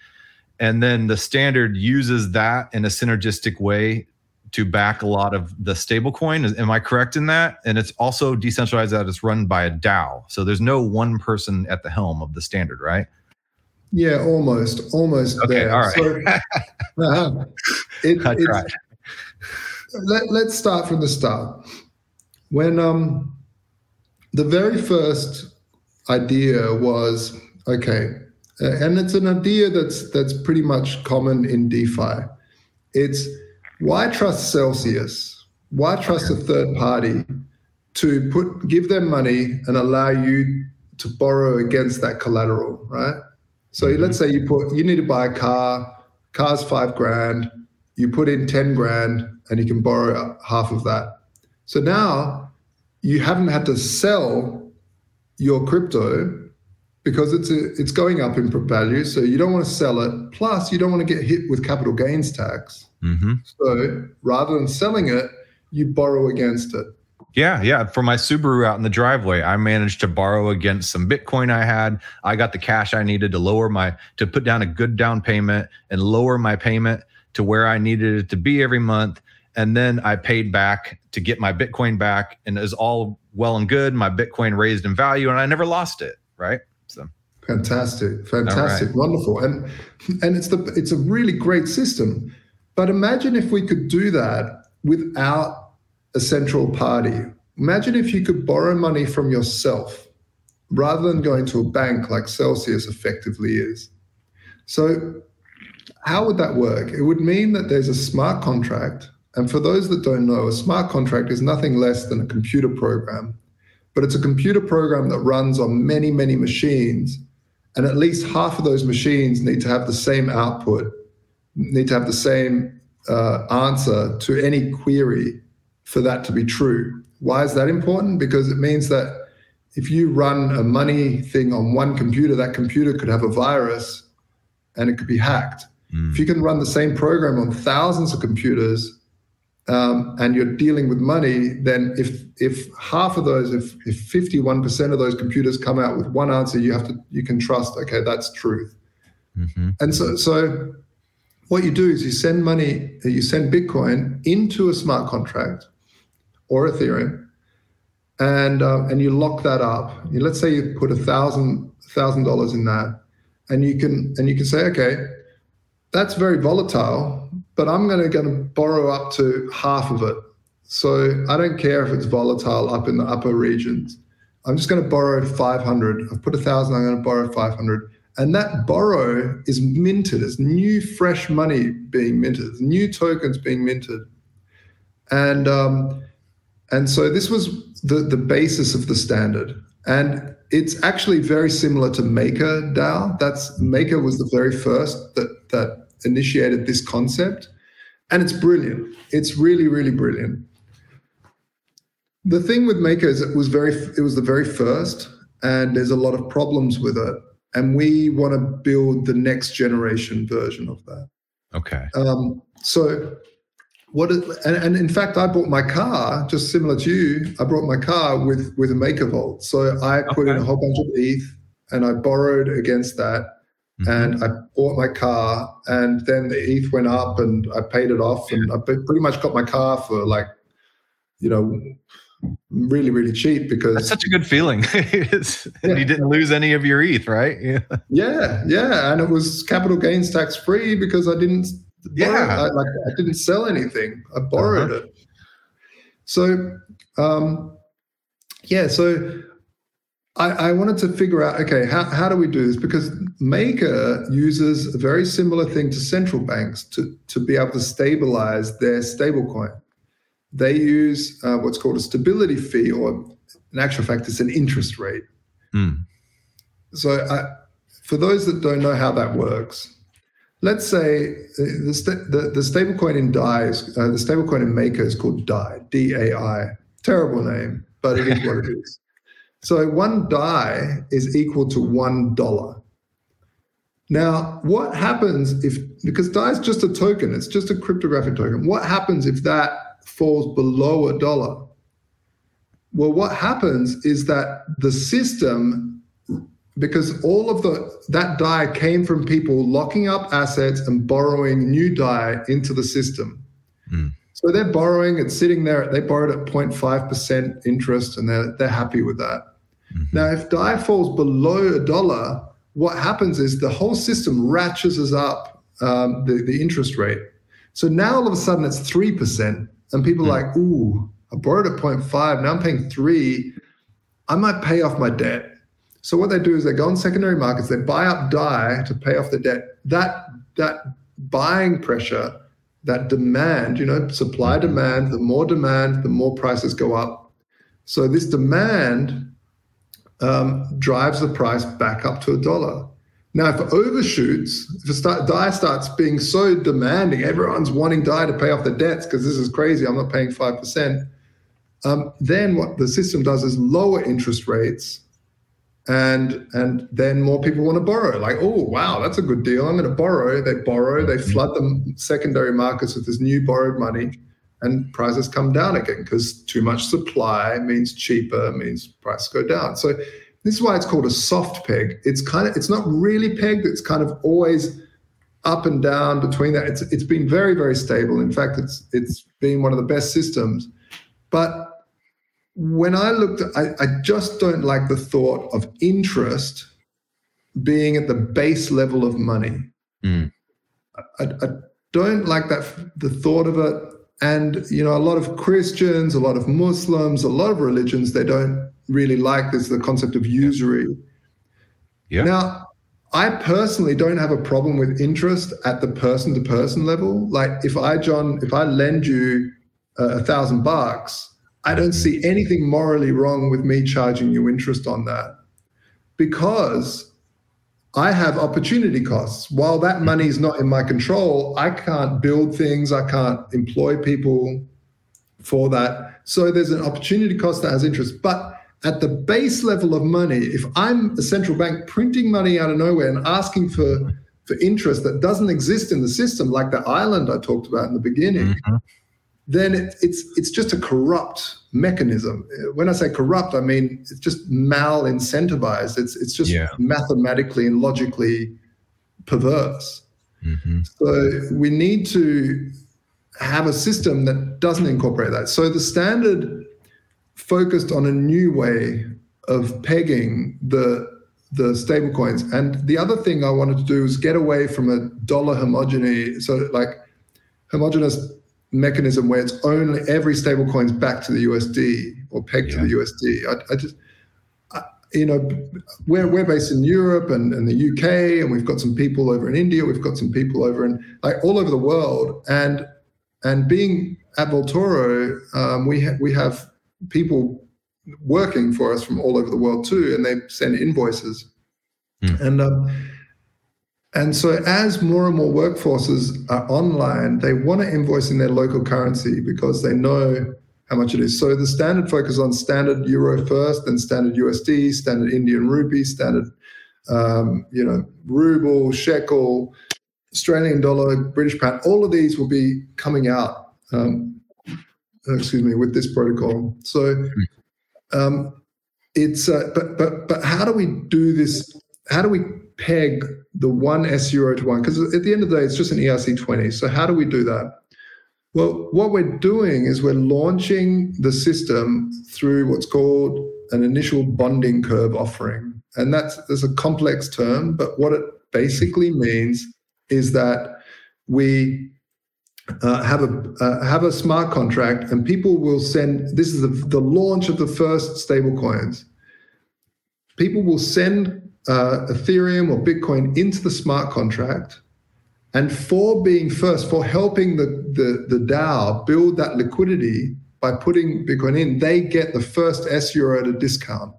S1: and then the standard uses that in a synergistic way to back a lot of the stablecoin. Am I correct in that? And it's also decentralized that it's run by a DAO. So there's no one person at the helm of the standard, right?
S2: Yeah, almost, almost
S1: okay,
S2: there.
S1: All right. So, uh,
S2: it, let, let's start from the start. When um, the very first idea was okay, uh, and it's an idea that's that's pretty much common in DeFi. It's why trust Celsius? Why trust a third party to put give them money and allow you to borrow against that collateral, right? So mm-hmm. let's say you put you need to buy a car, car's five grand, you put in 10 grand and you can borrow half of that. So now you haven't had to sell your crypto because it's a, it's going up in value. So you don't want to sell it. Plus, you don't want to get hit with capital gains tax.
S1: Mm-hmm.
S2: So rather than selling it, you borrow against it.
S1: Yeah, yeah. For my Subaru out in the driveway, I managed to borrow against some Bitcoin I had. I got the cash I needed to lower my to put down a good down payment and lower my payment to where I needed it to be every month. And then I paid back to get my Bitcoin back, and it was all well and good. My Bitcoin raised in value, and I never lost it. Right. So
S2: fantastic, fantastic, right. wonderful, and and it's the it's a really great system. But imagine if we could do that without a central party. Imagine if you could borrow money from yourself rather than going to a bank like Celsius effectively is. So, how would that work? It would mean that there's a smart contract. And for those that don't know, a smart contract is nothing less than a computer program. But it's a computer program that runs on many, many machines. And at least half of those machines need to have the same output, need to have the same uh, answer to any query for that to be true. Why is that important? Because it means that if you run a money thing on one computer, that computer could have a virus and it could be hacked. Mm. If you can run the same program on thousands of computers um, and you're dealing with money, then if if half of those, if if 51% of those computers come out with one answer, you have to you can trust, okay, that's truth. Mm-hmm. And so so what you do is you send money, you send Bitcoin into a smart contract or Ethereum, and uh, and you lock that up. You, let's say you put a thousand thousand dollars in that, and you can and you can say, okay, that's very volatile, but I'm going to going to borrow up to half of it. So I don't care if it's volatile up in the upper regions. I'm just going to borrow 500. I've put a thousand. I'm going to borrow 500, And that borrow is minted as new, fresh money being minted, new tokens being minted. And um, and so this was the, the basis of the standard. And it's actually very similar to Maker DAO. That's Maker was the very first that that initiated this concept. And it's brilliant. It's really, really brilliant. The thing with Maker is it was very it was the very first, and there's a lot of problems with it. And we want to build the next generation version of that.
S1: Okay.
S2: Um, so what is, and, and, in fact i bought my car just similar to you i brought my car with with a maker vault so i put okay. in a whole bunch of eth and i borrowed against that mm-hmm. and i bought my car and then the eth went up and i paid it off and i pretty much got my car for like you know really really cheap because
S1: that's such a good feeling yeah. you didn't lose any of your eth right
S2: yeah yeah yeah and it was capital gains tax free because i didn't yeah, I, like I didn't sell anything. I borrowed uh-huh. it. So, um, yeah, so I, I, wanted to figure out okay, how, how do we do this? Because Maker uses a very similar thing to central banks to, to be able to stabilize their stablecoin. They use uh, what's called a stability fee, or in actual fact, it's an interest rate. Mm. So, I, for those that don't know how that works, let's say the, the, the stablecoin in DAI, is, uh, the stablecoin in Maker is called DAI, D A I. Terrible name, but it is what it is. So one DAI is equal to one dollar. Now, what happens if, because DAI is just a token, it's just a cryptographic token. What happens if that falls below a dollar? Well, what happens is that the system because all of the that DAI came from people locking up assets and borrowing new DAI into the system. Mm. So they're borrowing, it's sitting there, they borrowed at 0.5% interest and they're, they're happy with that. Mm-hmm. Now, if DAI falls below a dollar, what happens is the whole system ratchets up um, the, the interest rate. So now all of a sudden it's 3%. And people mm. are like, ooh, I borrowed at 0.5, now I'm paying three. I might pay off my debt so what they do is they go on secondary markets, they buy up DAI to pay off the debt. That that buying pressure, that demand, you know, supply demand, the more demand, the more prices go up. So this demand um, drives the price back up to a dollar. Now, if it overshoots, if it start, DAI starts being so demanding, everyone's wanting DAI to pay off the debts because this is crazy. I'm not paying five percent. Um, then what the system does is lower interest rates and and then more people want to borrow. Like oh wow that's a good deal. I'm going to borrow. They borrow they mm-hmm. flood the secondary markets with this new borrowed money and prices come down again because too much supply means cheaper means prices go down. So this is why it's called a soft peg. It's kind of it's not really pegged it's kind of always up and down between that. It's it's been very very stable. In fact it's it's been one of the best systems. But when I looked, I, I just don't like the thought of interest being at the base level of money. Mm. I, I, don't like that the thought of it. And you know, a lot of Christians, a lot of Muslims, a lot of religions, they don't really like this the concept of usury. Yeah. Now, I personally don't have a problem with interest at the person to person level. Like if I, John, if I lend you a thousand bucks I don't see anything morally wrong with me charging you interest on that because I have opportunity costs. While that money is not in my control, I can't build things, I can't employ people for that. So there's an opportunity cost that has interest. But at the base level of money, if I'm a central bank printing money out of nowhere and asking for, for interest that doesn't exist in the system, like the island I talked about in the beginning, mm-hmm then it, it's it's just a corrupt mechanism. When I say corrupt, I mean it's just mal incentivized. It's it's just yeah. mathematically and logically perverse. Mm-hmm. So we need to have a system that doesn't incorporate that. So the standard focused on a new way of pegging the the stablecoins. And the other thing I wanted to do is get away from a dollar homogeny, so like homogeneous mechanism where it's only every stablecoin's back to the USD or pegged yeah. to the USD. I, I just I, you know, we're, we're based in Europe and, and the UK, and we've got some people over in India, we've got some people over in like all over the world. And and being at Vaultoro, um, we ha- we have people working for us from all over the world too, and they send invoices. Mm. And um, and so as more and more workforces are online, they want to invoice in their local currency because they know how much it is. So the standard focus on standard euro first, then standard USD, standard Indian rupee, standard um, you know ruble, shekel, Australian dollar, British pound. All of these will be coming out. Um, excuse me, with this protocol. So um, it's uh, but but but how do we do this? How do we peg the one S euro to one? Because at the end of the day, it's just an ERC twenty. So how do we do that? Well, what we're doing is we're launching the system through what's called an initial bonding curve offering. And that's, that's a complex term, but what it basically means is that we uh, have a uh, have a smart contract, and people will send. This is the, the launch of the first stable coins. People will send uh, Ethereum or Bitcoin into the smart contract, and for being first, for helping the, the, the DAO build that liquidity by putting Bitcoin in, they get the first S euro at a discount.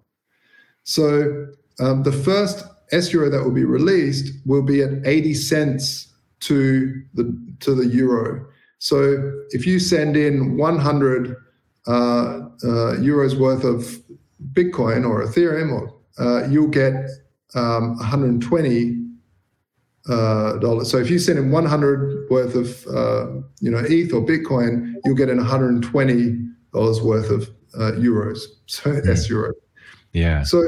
S2: So um, the first S euro that will be released will be at 80 cents to the to the euro. So if you send in 100 uh, uh, euros worth of Bitcoin or Ethereum, or uh, you'll get um, 120 uh, dollars. So if you send in 100 worth of uh, you know ETH or Bitcoin, you'll get in 120 dollars worth of uh, euros. So yeah. that's euro.
S1: Yeah.
S2: So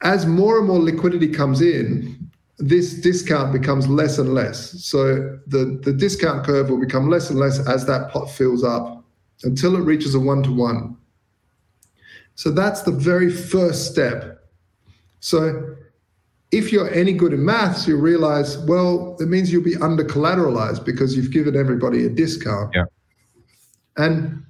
S2: as more and more liquidity comes in, this discount becomes less and less. So the the discount curve will become less and less as that pot fills up until it reaches a one to one. So that's the very first step. So if you're any good in maths, you realize, well, it means you'll be under collateralized because you've given everybody a discount.
S1: Yeah.
S2: And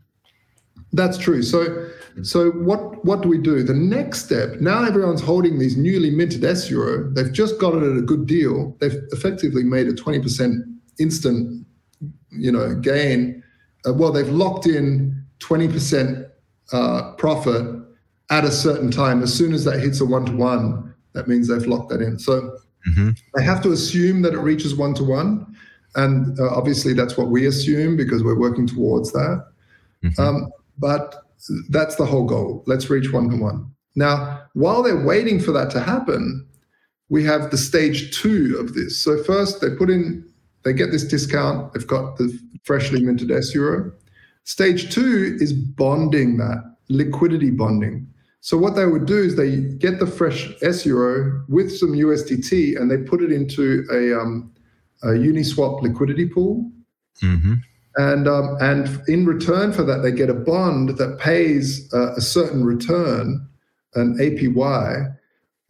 S2: that's true. So so what what do we do? The next step, now everyone's holding these newly minted S euro. They've just got it at a good deal. They've effectively made a 20% instant, you know, gain. Uh, well, they've locked in 20% uh, profit at a certain time. As soon as that hits a one to one, that means they've locked that in. So mm-hmm. they have to assume that it reaches one to one. And uh, obviously, that's what we assume because we're working towards that. Mm-hmm. Um, but that's the whole goal. Let's reach one to one. Now, while they're waiting for that to happen, we have the stage two of this. So, first, they put in, they get this discount, they've got the freshly minted S euro. Stage two is bonding that, liquidity bonding. So what they would do is they get the fresh S euro with some USDT and they put it into a, um, a Uniswap liquidity pool. Mm-hmm. And um, and in return for that, they get a bond that pays uh, a certain return, an APY,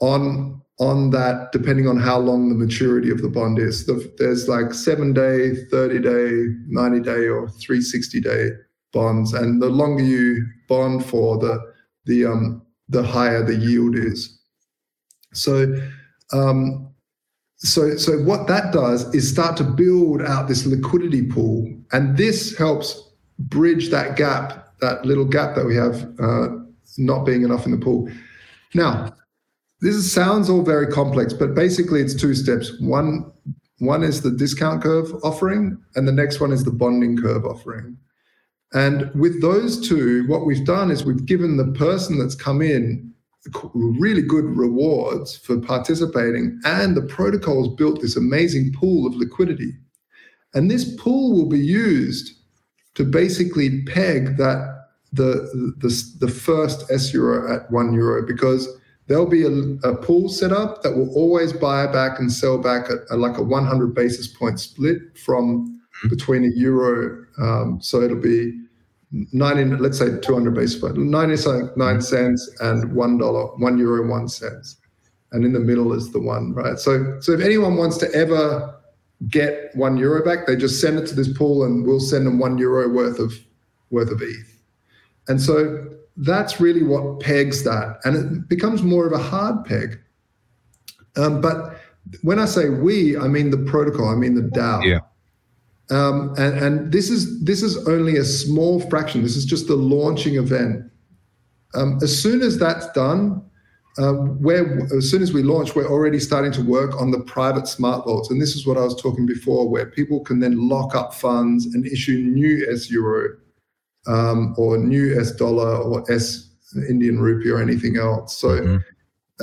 S2: on on that depending on how long the maturity of the bond is. there's like seven day, 30 day, 90 day, or 360 day bonds, and the longer you bond for, the the um, the higher the yield is. So, um, so, so what that does is start to build out this liquidity pool, and this helps bridge that gap, that little gap that we have, uh, not being enough in the pool. Now, this is, sounds all very complex, but basically it's two steps. One, one is the discount curve offering, and the next one is the bonding curve offering. And with those two, what we've done is we've given the person that's come in really good rewards for participating, and the protocol has built this amazing pool of liquidity. And this pool will be used to basically peg that the the, the first S euro at one euro because there'll be a, a, pool set up that will always buy back and sell back at, at like a 100 basis point split from mm-hmm. between a euro. Um, so it'll be 90, let's say 200 basis points, 99 cents and one dollar, one euro, one cents. And in the middle is the one, right? So, so if anyone wants to ever get one euro back, they just send it to this pool and we'll send them one euro worth of worth of ETH. And so that's really what pegs that, and it becomes more of a hard peg. Um, but when I say we, I mean the protocol. I mean the DAO.
S1: Yeah.
S2: Um, and, and this is this is only a small fraction. This is just the launching event. Um, as soon as that's done, uh, where as soon as we launch, we're already starting to work on the private smart vaults, and this is what I was talking before, where people can then lock up funds and issue new S euro um, or new S dollar or S Indian rupee or anything else. So. Mm-hmm.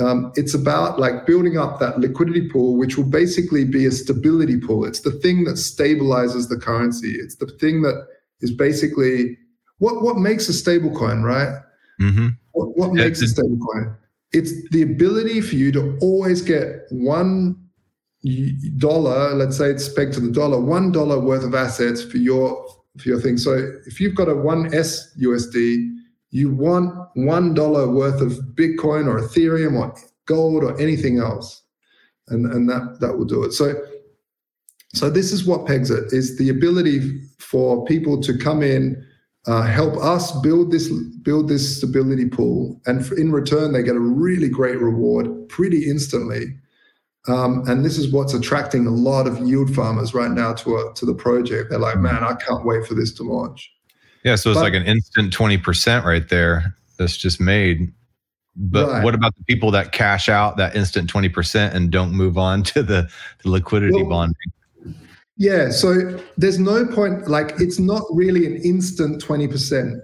S2: Um, it's about like building up that liquidity pool, which will basically be a stability pool. It's the thing that stabilizes the currency. It's the thing that is basically what what makes a stable coin, right?
S1: Mm-hmm.
S2: What, what makes a stable coin? It's the ability for you to always get one dollar, let's say it's pegged to the dollar, one dollar worth of assets for your for your thing. So if you've got a one S USD, you want one dollar worth of Bitcoin or Ethereum or gold or anything else, and and that that will do it. So so this is what pegs it is the ability for people to come in uh, help us build this build this stability pool, and in return they get a really great reward pretty instantly. Um, and this is what's attracting a lot of yield farmers right now to a, to the project. They're like, man, I can't wait for this to launch.
S1: Yeah, so it's but, like an instant twenty percent right there that's just made. But right. what about the people that cash out that instant twenty percent and don't move on to the, the liquidity well, bonding?
S2: Yeah, so there's no point, like, it's not really an instant 20%.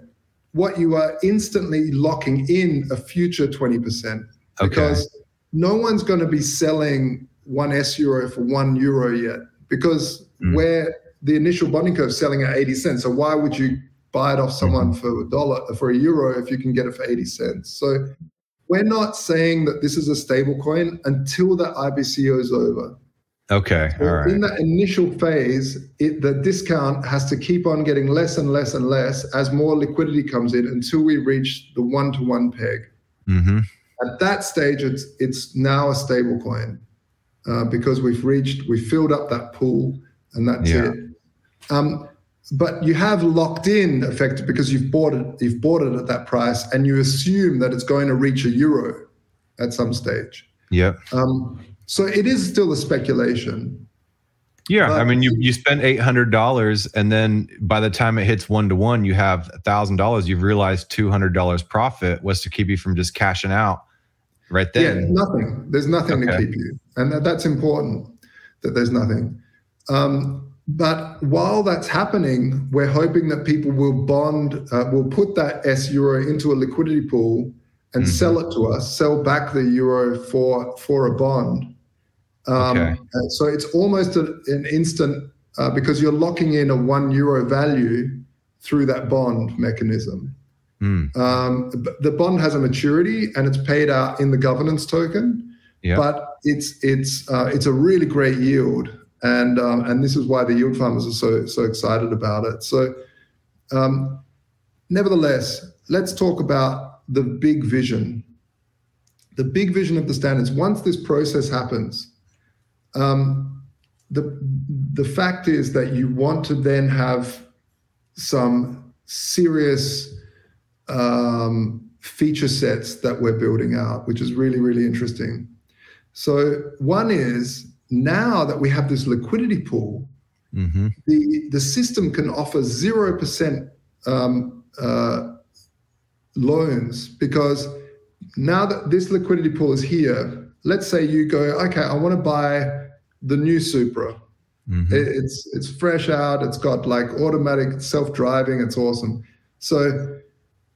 S2: What you are instantly locking in a future 20%. Because okay. no one's going to be selling one S euro for one euro yet, because mm. where the initial bonding curve is selling at 80 cents. So why would you buy it off someone mm. for a dollar, for a euro, if you can get it for 80 cents? So we're not saying that this is a stable coin until the IBCO is over.
S1: Okay. All right.
S2: In that initial phase, it, the discount has to keep on getting less and less and less as more liquidity comes in until we reach the one to one peg.
S1: Mm-hmm.
S2: At that stage, it's it's now a stable coin uh, because we've reached, we filled up that pool, and that's yeah. it. Um, but you have locked in effect because you've bought it, you've bought it at that price, and you assume that it's going to reach a euro at some stage.
S1: Yeah.
S2: Um, so it is still a speculation.
S1: Yeah, but, I mean, you you spend eight hundred dollars, and then by the time it hits one to one, you have thousand dollars. You've realized two hundred dollars profit was to keep you from just cashing out right then.
S2: Yeah, nothing. There's nothing okay. to keep you, and that, that's important. That there's nothing. Um, but while that's happening, we're hoping that people will bond, uh, will put that S euro into a liquidity pool and mm-hmm. sell it to us, sell back the euro for for a bond. Um, okay. So it's almost a, an instant uh, because you're locking in a one euro value through that bond mechanism.
S1: Mm.
S2: Um, the bond has a maturity and it's paid out in the governance token,
S1: yep.
S2: but it's it's uh, it's a really great yield, and um, and this is why the yield farmers are so so excited about it. So, um, nevertheless, let's talk about the big vision. The big vision of the standards. Once this process happens, um, the the fact is that you want to then have some serious um, feature sets that we're building out, which is really really interesting. So one is now that we have this liquidity pool,
S1: mm-hmm.
S2: the the system can offer zero percent um, uh, loans because now that this liquidity pool is here, let's say you go, okay, I want to buy the new Supra. Mm-hmm. It, it's it's fresh out. It's got like automatic self driving. It's awesome. So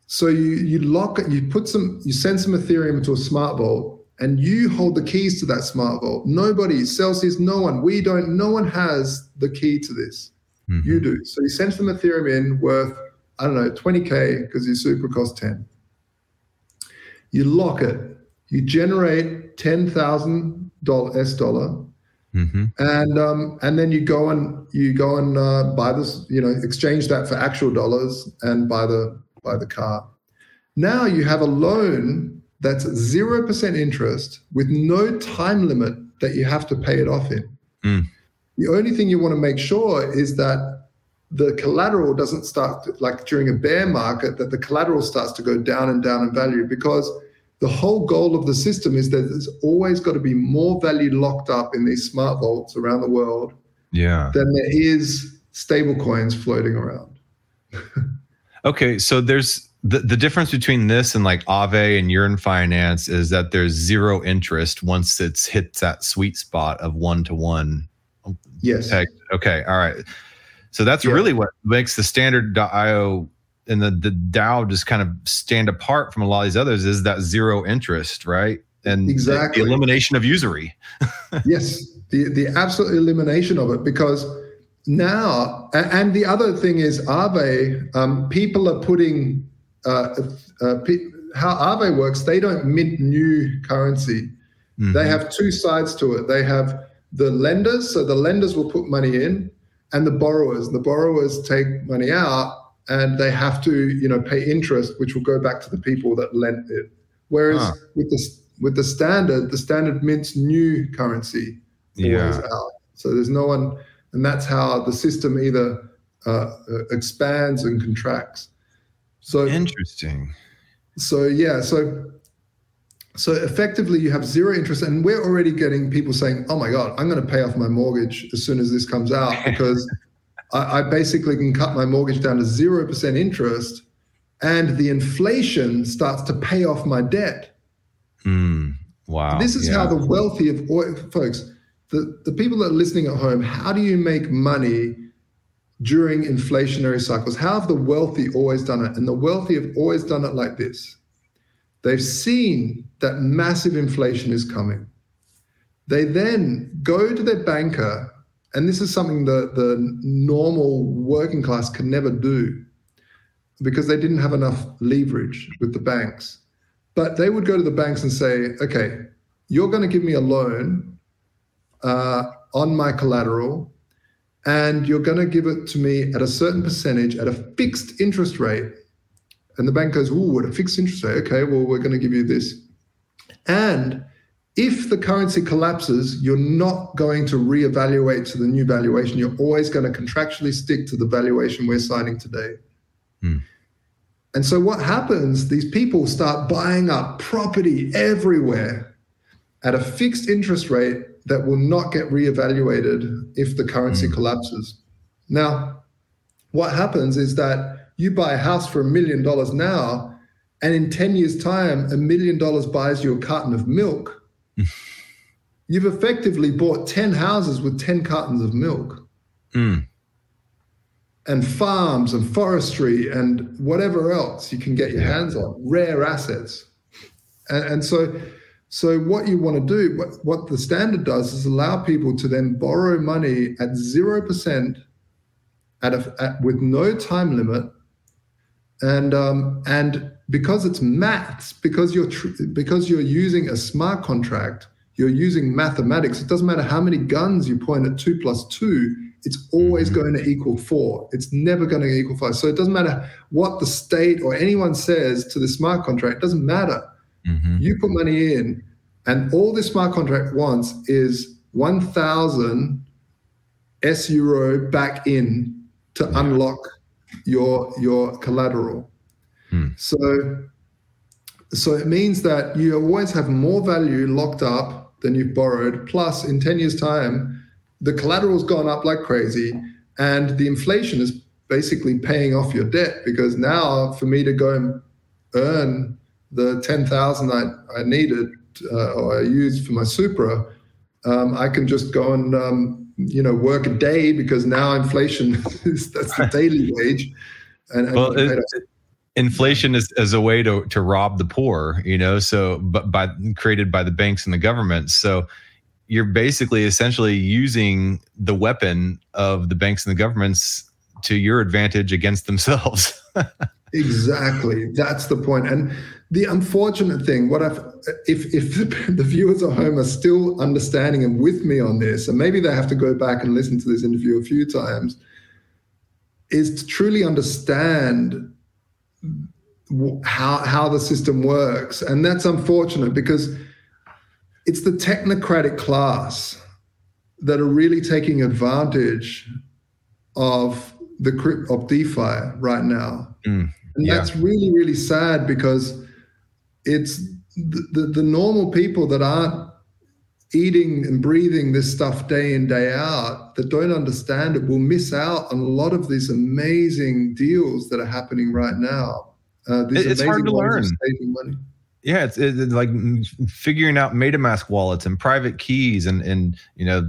S2: so you you lock it. You put some. You send some Ethereum into a smart vault, and you hold the keys to that smart vault. Nobody, Celsius, no one. We don't. No one has the key to this. Mm-hmm. You do. So you send some Ethereum in worth I don't know 20k because your Supra costs 10. You lock it. You generate ten thousand dollar S dollar
S1: Mm-hmm.
S2: And um, and then you go and you go and uh, buy this, you know, exchange that for actual dollars and buy the buy the car. Now you have a loan that's zero percent interest with no time limit that you have to pay it off in.
S1: Mm.
S2: The only thing you want to make sure is that the collateral doesn't start to, like during a bear market that the collateral starts to go down and down in value because the whole goal of the system is that there's always got to be more value locked up in these smart vaults around the world
S1: yeah.
S2: than there is stable coins floating around.
S1: okay, so there's the, the difference between this and like Aave and Yearn Finance is that there's zero interest once it's hits that sweet spot of one to one.
S2: Yes.
S1: Okay. All right. So that's yeah. really what makes the standard IO and the, the DAO just kind of stand apart from a lot of these others is that zero interest, right? And
S2: exactly
S1: the elimination of usury.
S2: yes. The the absolute elimination of it because now and the other thing is Aave, um, people are putting uh, uh, how Aave works, they don't mint new currency. Mm-hmm. They have two sides to it. They have the lenders, so the lenders will put money in, and the borrowers. The borrowers take money out, and they have to, you know, pay interest, which will go back to the people that lent it. Whereas huh. with the with the standard, the standard mints new currency
S1: yeah.
S2: out. So there's no one, and that's how the system either uh, uh expands and contracts. So
S1: interesting.
S2: So yeah, so so effectively you have zero interest, and we're already getting people saying, "Oh my god, I'm going to pay off my mortgage as soon as this comes out because I, I basically can cut my mortgage down to zero percent interest." and the inflation starts to pay off my debt.
S1: Mm, wow.
S2: This is yeah. how the wealthy of folks, the, the people that are listening at home, how do you make money during inflationary cycles. How have the wealthy always done it? And the wealthy have always done it like this they've seen that massive inflation is coming. They then go to their banker, and this is something that the normal working class can never do because they didn't have enough leverage with the banks. But they would go to the banks and say, okay, you're going to give me a loan uh, on my collateral and you're going to give it to me at a certain percentage at a fixed interest rate. And the bank goes, "Ooh, at a fixed interest rate. Okay, well, we're going to give you this." And if the currency collapses, you're not going to reevaluate to the new valuation. You're always going to contractually stick to the valuation we're signing today. Hmm. And so what happens? These people start buying up property everywhere at a fixed interest rate that will not get reevaluated if the currency mm. collapses. Now, what happens is that you buy a house for a million dollars now, and in 10 years' time, a million dollars buys you a carton of milk. You've effectively bought 10 houses with 10 cartons of milk. Mm. And farms and forestry and whatever else you can get your hands on, rare assets. And, and so so what you want to do, what, what the standard does is allow people to then borrow money at 0% at, a, at with no time limit. And um, and because it's maths, because you're tr- because you're using a smart contract, you're using mathematics. It doesn't matter how many guns you point at two plus two, it's always mm-hmm. going to equal four. It's never going to equal five. So it doesn't matter what the state or anyone says to the smart contract. It doesn't matter Mm-hmm. You put money in, and all this smart contract wants is 1,000 sEURO back in to yeah. unlock your your collateral. Hmm. So so it means that you always have more value locked up than you've borrowed. Plus, in 10 years' time, the collateral's gone up like crazy, and the inflation is basically paying off your debt because now for me to go and earn the 10,000 I, I needed uh, or I used for my Supra, um, I can just go and um, you know work a day because now inflation is that's the daily wage.
S1: And, and well, it, inflation is as a way to to rob the poor, you know. So, but by created by the banks and the government. So you're basically essentially using the weapon of the banks and the governments to your advantage against themselves.
S2: exactly. That's the point. And the unfortunate thing, what I've, if if the viewers at home are still understanding and with me on this, and maybe they have to go back and listen to this interview a few times, is to truly understand how how the system works, and that's unfortunate because it's the technocratic class that are really taking advantage of the of DeFi right now.
S1: Mm,
S2: and
S1: yeah.
S2: that's really, really sad because it's the, the, the normal people that aren't eating and breathing this stuff day in, day out, that don't understand it, will miss out on a lot of these amazing deals that are happening right now. Uh, these
S1: It- it's hard to learn.
S2: saving money.
S1: yeah it's, it's like figuring out metamask wallets and private keys and and you know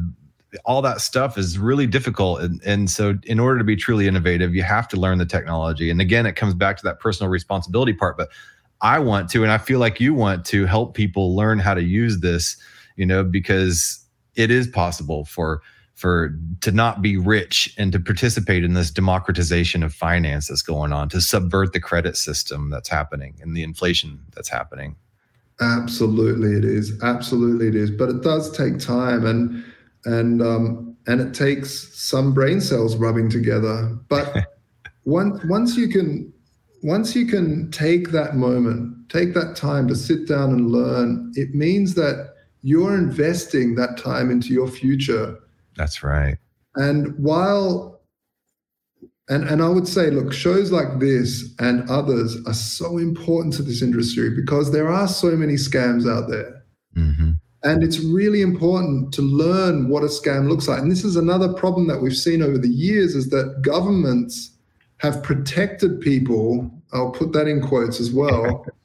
S1: all that stuff is really difficult and, and so in order to be truly innovative you have to learn the technology and again it comes back to that personal responsibility part but i want to and i feel like you want to help people learn how to use this you know because it is possible for for to not be rich and to participate in this democratization of finance that's going on to subvert the credit system that's happening and the inflation that's happening
S2: Absolutely, it is. Absolutely, it is. But it does take time, and and um, and it takes some brain cells rubbing together. But once once you can once you can take that moment, take that time to sit down and learn, it means that you're investing that time into your future.
S1: That's right.
S2: And while and and I would say, look, shows like this and others are so important to this industry because there are so many scams out there.
S1: hmm
S2: And it's really important to learn what a scam looks like. And this is another problem that we've seen over the years is that governments have protected people. I'll put that in quotes as well.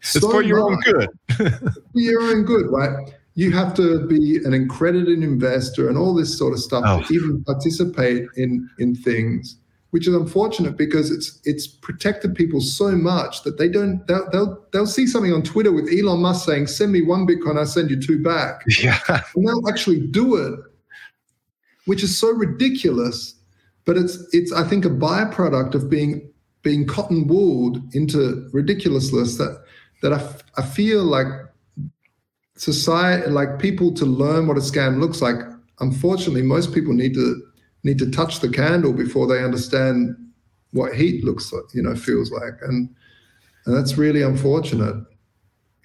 S1: It's
S2: so
S1: for your own good.
S2: for your own good, right? You have to be an accredited investor and all this sort of stuff
S1: Oh.
S2: to even participate in in things, which is unfortunate because it's it's protected people so much that they don't they'll they'll, they'll see something on Twitter with Elon Musk saying, "Send me one Bitcoin, I send you two back,"
S1: Yeah.
S2: and they'll actually do it, which is so ridiculous. But it's it's I think a byproduct of being being cotton wooled into ridiculousness that that I, f- I feel like society like people to learn what a scam looks like unfortunately most people need to need to touch the candle before they understand what heat looks like you know feels like and and that's really unfortunate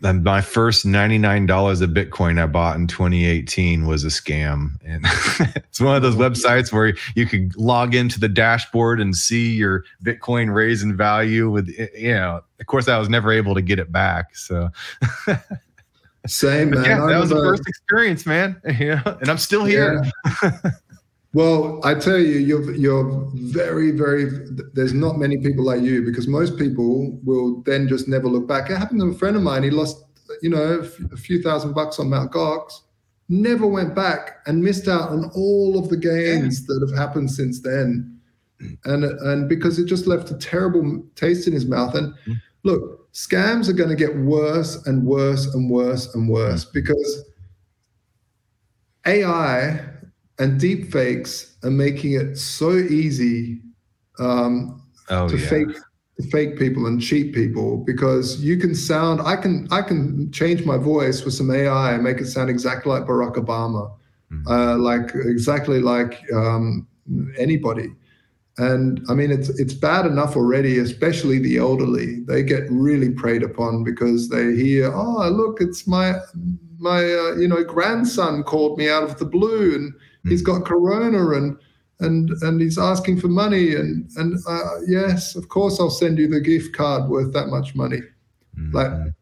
S1: And my first $99 of Bitcoin I bought in 2018 was a scam. And it's one of those websites where you could log into the dashboard and see your Bitcoin raise in value with, you know, of course, I was never able to get it back. So,
S2: same man
S1: yeah, that was the first experience, man. Know, and I'm still here.
S2: Yeah. well, I tell you, you're you're very, very. There's not many people like you because most people will then just never look back. It happened to a friend of mine. He lost, you know, a few thousand bucks on Mount Gox. Never went back and missed out on all of the gains that have happened since then, and and because it just left a terrible taste in his mouth. And
S1: Mm.
S2: look, scams are going to get worse and worse and worse and worse
S1: Mm.
S2: because AI and deep fakes are making it so easy um,
S1: Oh,
S2: to
S1: yeah.
S2: fake to fake people and cheat people because you can sound I can I can change my voice with some AI and make it sound exactly like Barack Obama,
S1: Mhm.
S2: uh, like exactly like um, anybody. And I mean, it's it's bad enough already, especially the elderly. They get really preyed upon because they hear, "Oh, look, it's my my uh, you know grandson called me out of the blue, and he's got corona, and and and he's asking for money, and and uh, yes, of course, I'll send you the gift card worth that much money." like
S1: Mhm.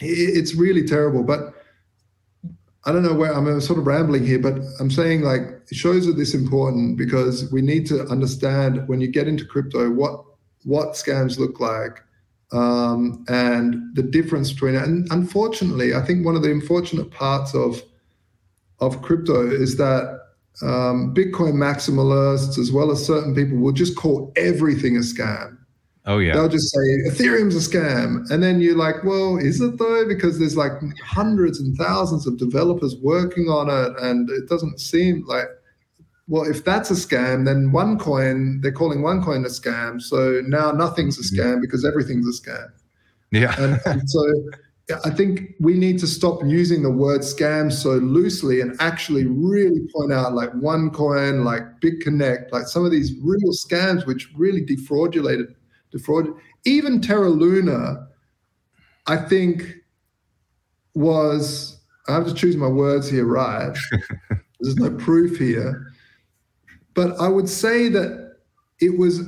S2: it's really terrible but i don't know where i'm sort of rambling here but i'm saying like it shows are this important because we need to understand when you get into crypto what what scams look like um, and the difference between it and unfortunately i think one of the unfortunate parts of of crypto is that um, bitcoin maximalists as well as certain people will just call everything a scam
S1: Oh, yeah.
S2: They'll just say Ethereum's a scam. And then you're like, well, is it though? Because there's like hundreds and thousands of developers working on it. And it doesn't seem like, well, if that's a scam, then OneCoin, they're calling OneCoin a scam. So now nothing's a scam because everything's a scam.
S1: Yeah.
S2: And, and so I think we need to stop using the word scam so loosely and actually really point out like OneCoin, like BitConnect, like some of these real scams which really defraudulated, defraud. Even Terra Luna, I think was I have to choose my words here right. There's no proof here. But I would say that it was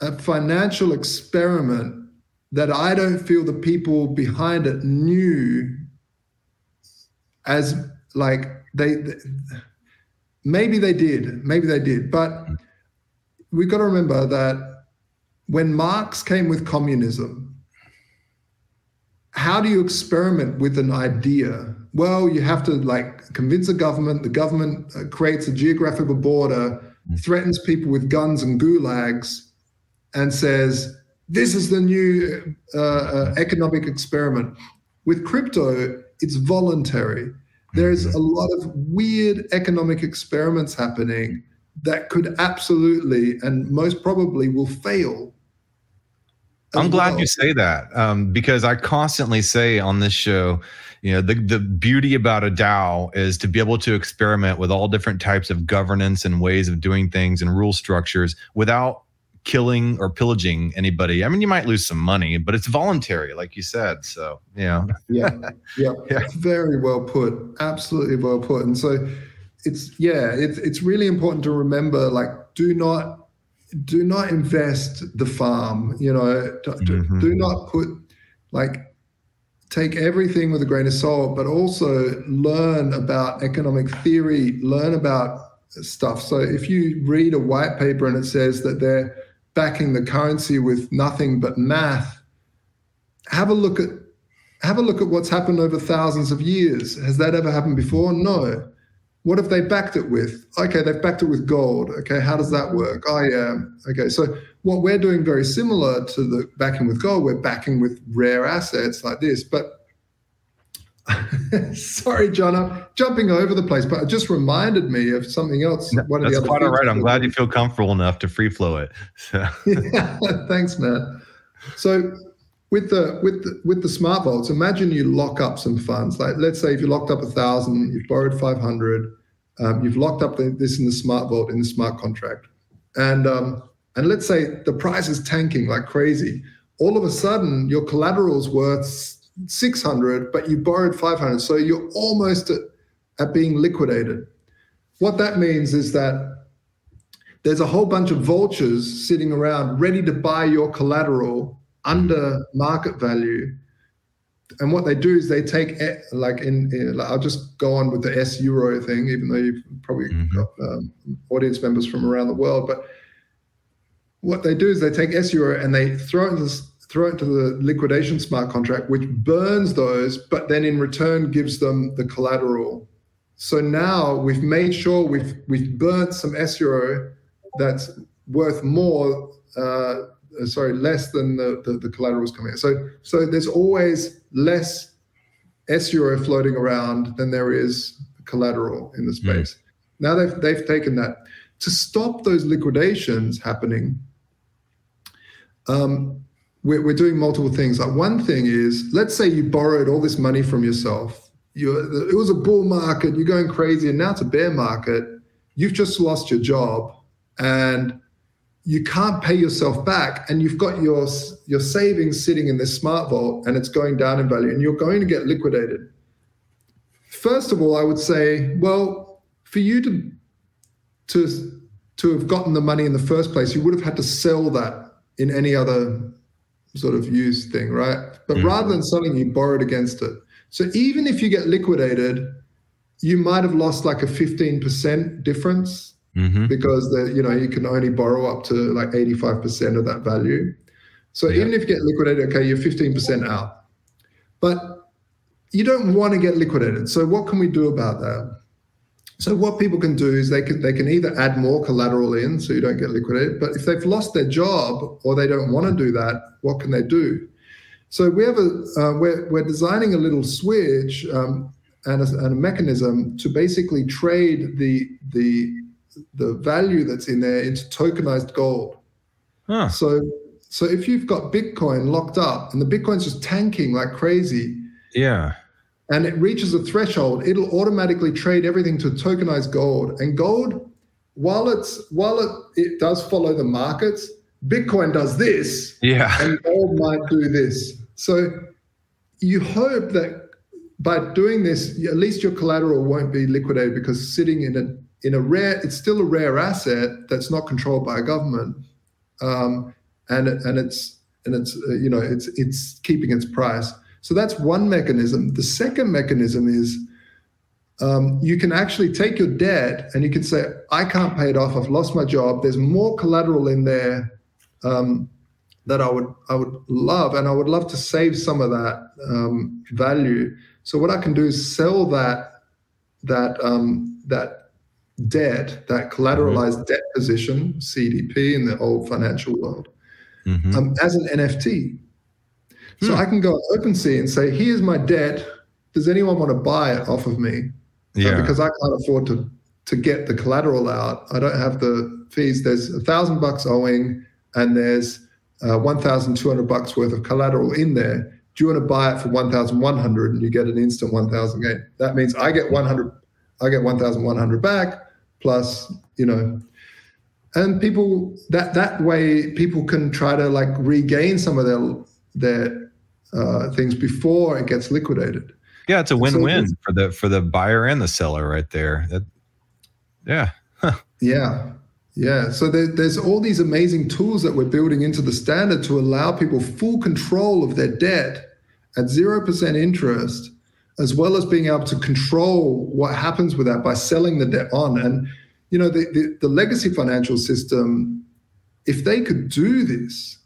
S2: a financial experiment that I don't feel the people behind it knew as like they, they maybe they did, maybe they did, but we've got to remember that when Marx came with communism, how do you experiment with an idea? Well, you have to like convince a government. The government uh, creates a geographical border, threatens people with guns and gulags, and says, This is the new uh, uh, economic experiment. With crypto, it's voluntary. There's a lot of weird economic experiments happening that could absolutely and most probably will fail.
S1: I'm glad well. you say that um, because I constantly say on this show, you know, the, the beauty about a DAO is to be able to experiment with all different types of governance and ways of doing things and rule structures without killing or pillaging anybody. I mean, you might lose some money, but it's voluntary, like you said. So,
S2: yeah. yeah. Yeah. yeah. Very well put. Absolutely well put. And so it's, yeah, it's, it's really important to remember like, do not, do not invest the farm, you know, do, mm-hmm. do not put like, take everything with a grain of salt, but also learn about economic theory, learn about stuff. So if you read a white paper and it says that they're backing the currency with nothing but math, have a look at have a look at what's happened over thousands of years. Has that ever happened before? No. What have they backed it with? Okay, they've backed it with gold. Okay, how does that work? Oh yeah. Okay, so what we're doing very similar to the backing with gold, we're backing with rare assets like this, but Sorry, John, I'm jumping over the place, but it just reminded me of something else.
S1: One That's quite all right. I'm glad you feel comfortable enough to free flow it.
S2: So. yeah, thanks, man. So with the with the, with the smart vaults, imagine you lock up some funds. Like let's say if you locked up a thousand, you've borrowed five hundred, um, you've locked up the, this in the smart vault in the smart contract, and um, and let's say the price is tanking like crazy. All of a sudden, your collateral is worth 600, but you borrowed 500. So you're almost at, at being liquidated. What that means is that there's a whole bunch of vultures sitting around ready to buy your collateral under market value. And what they do is they take, like, in, in I'll just go on with the sEURO thing, even though you've probably mm-hmm. got um, audience members from around the world. But what they do is they take sEURO and they throw it into this throw it to the liquidation smart contract, which burns those, but then in return gives them the collateral. So now we've made sure we've we've burnt some sEURO that's worth more, uh, sorry, less than the, the, the collateral is coming in. So so there's always less sEURO floating around than there is collateral in the hmm. space. Mm. Now they've they've taken that to stop those liquidations happening. Um, we're, we're doing multiple things. Like one thing is, let's say you borrowed all this money from yourself. You, it was a bull market. You're going crazy, and now it's a bear market. You've just lost your job, and you can't pay yourself back. And you've got your your savings sitting in this smart vault, and it's going down in value, and you're going to get liquidated. First of all, I would say, well, for you to to to have gotten the money in the first place, you would have had to sell that in any other sort of use thing, right? But mm. rather than selling, you borrowed against it. So even if you get liquidated, you might have lost like a 15% difference mm-hmm. because the, you know you can only borrow up to like 85% of that value. So yeah. even if you get liquidated, okay, you're 15% out. But you don't want to get liquidated. So what can we do about that? So what people can do is they can they can either add more collateral in so you don't get liquidated, but if they've lost their job or they don't want to do that, what can they do? So we have a uh, we're we're designing a little switch um, and, a, and a mechanism to basically trade the the the value that's in there into tokenized gold. Huh. So so if you've got Bitcoin locked up and the Bitcoin's just tanking like crazy,
S1: yeah,
S2: and it reaches a threshold, it'll automatically trade everything to tokenized gold. And gold, while it's while it, it does follow the markets, Bitcoin does this.
S1: Yeah.
S2: And gold might do this. So you hope that by doing this, at least your collateral won't be liquidated because sitting in a in a rare, it's still a rare asset that's not controlled by a government, um, and and it's and it's uh, you know it's it's keeping its price. So that's one mechanism. The second mechanism is um, you can actually take your debt and you can say, I can't pay it off. I've lost my job. There's more collateral in there um, that I would I would love, and I would love to save some of that um, value. So what I can do is sell that that um, that debt, that collateralized mm-hmm. debt position, CDP in the old financial world, mm-hmm. um, as an NFT. So hmm. I can go on OpenSea and say, "Here's my debt. Does anyone want to buy it off of me?" Uh, yeah. Uh, because I can't afford to to get the collateral out. I don't have the fees. There's a thousand bucks owing, and there's uh, one thousand two hundred bucks worth of collateral in there. Do you want to buy it for one thousand one hundred, and you get an instant one thousand gain? That means I get one hundred. I get one thousand one hundred back plus, you know, and people that that way people can try to like regain some of their their uh, things before it gets liquidated.
S1: Yeah, it's a win-win so for the for the buyer and the seller right there. That, yeah.
S2: Yeah. Yeah. So there, there's all these amazing tools that we're building into the standard to allow people full control of their debt at 0% interest, as well as being able to control what happens with that by selling the debt on. And, you know, the, the, the legacy financial system, if they could do this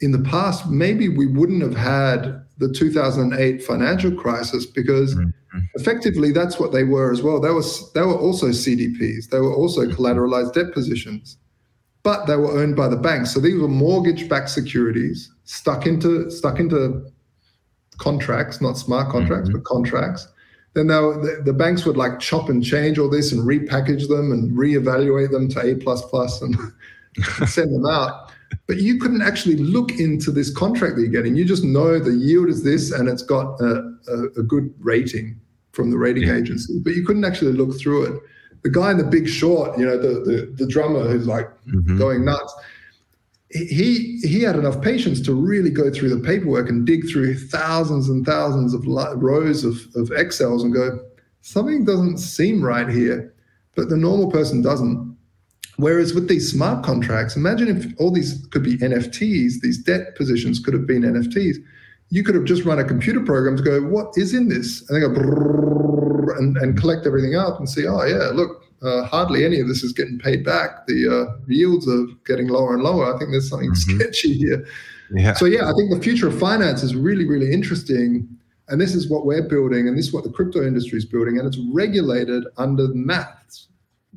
S2: in the past, maybe we wouldn't have had the 2008 financial crisis because mm-hmm. effectively that's what they were as well. They was they were also CDPs. They were also mm-hmm. collateralized debt positions, but they were owned by the banks. So these were mortgage-backed securities stuck into stuck into contracts, not smart contracts, mm-hmm. but contracts. Then were, the, the, banks would like chop and change all this and repackage them and reevaluate them to A plus plus and send them out but you couldn't actually look into this contract that you're getting. You just know the yield is this and it's got a, a, a good rating from the rating yeah. agency, but you couldn't actually look through it. The guy in the big short, you know, the, the, the drummer who's like mm-hmm. going nuts, he he had enough patience to really go through the paperwork and dig through thousands and thousands of rows of, of Excels and go, something doesn't seem right here. But the normal person doesn't. Whereas with these smart contracts, imagine if all these could be NFTs, these debt positions could have been NFTs. You could have just run a computer program to go, what is in this? And they go and, and collect everything up and see, oh yeah, look, uh, hardly any of this is getting paid back. The uh, yields are getting lower and lower. I think there's something mm-hmm. sketchy here. Yeah. So yeah, I think the future of finance is really, really interesting. And this is what we're building, and this is what the crypto industry is building, and it's regulated under maths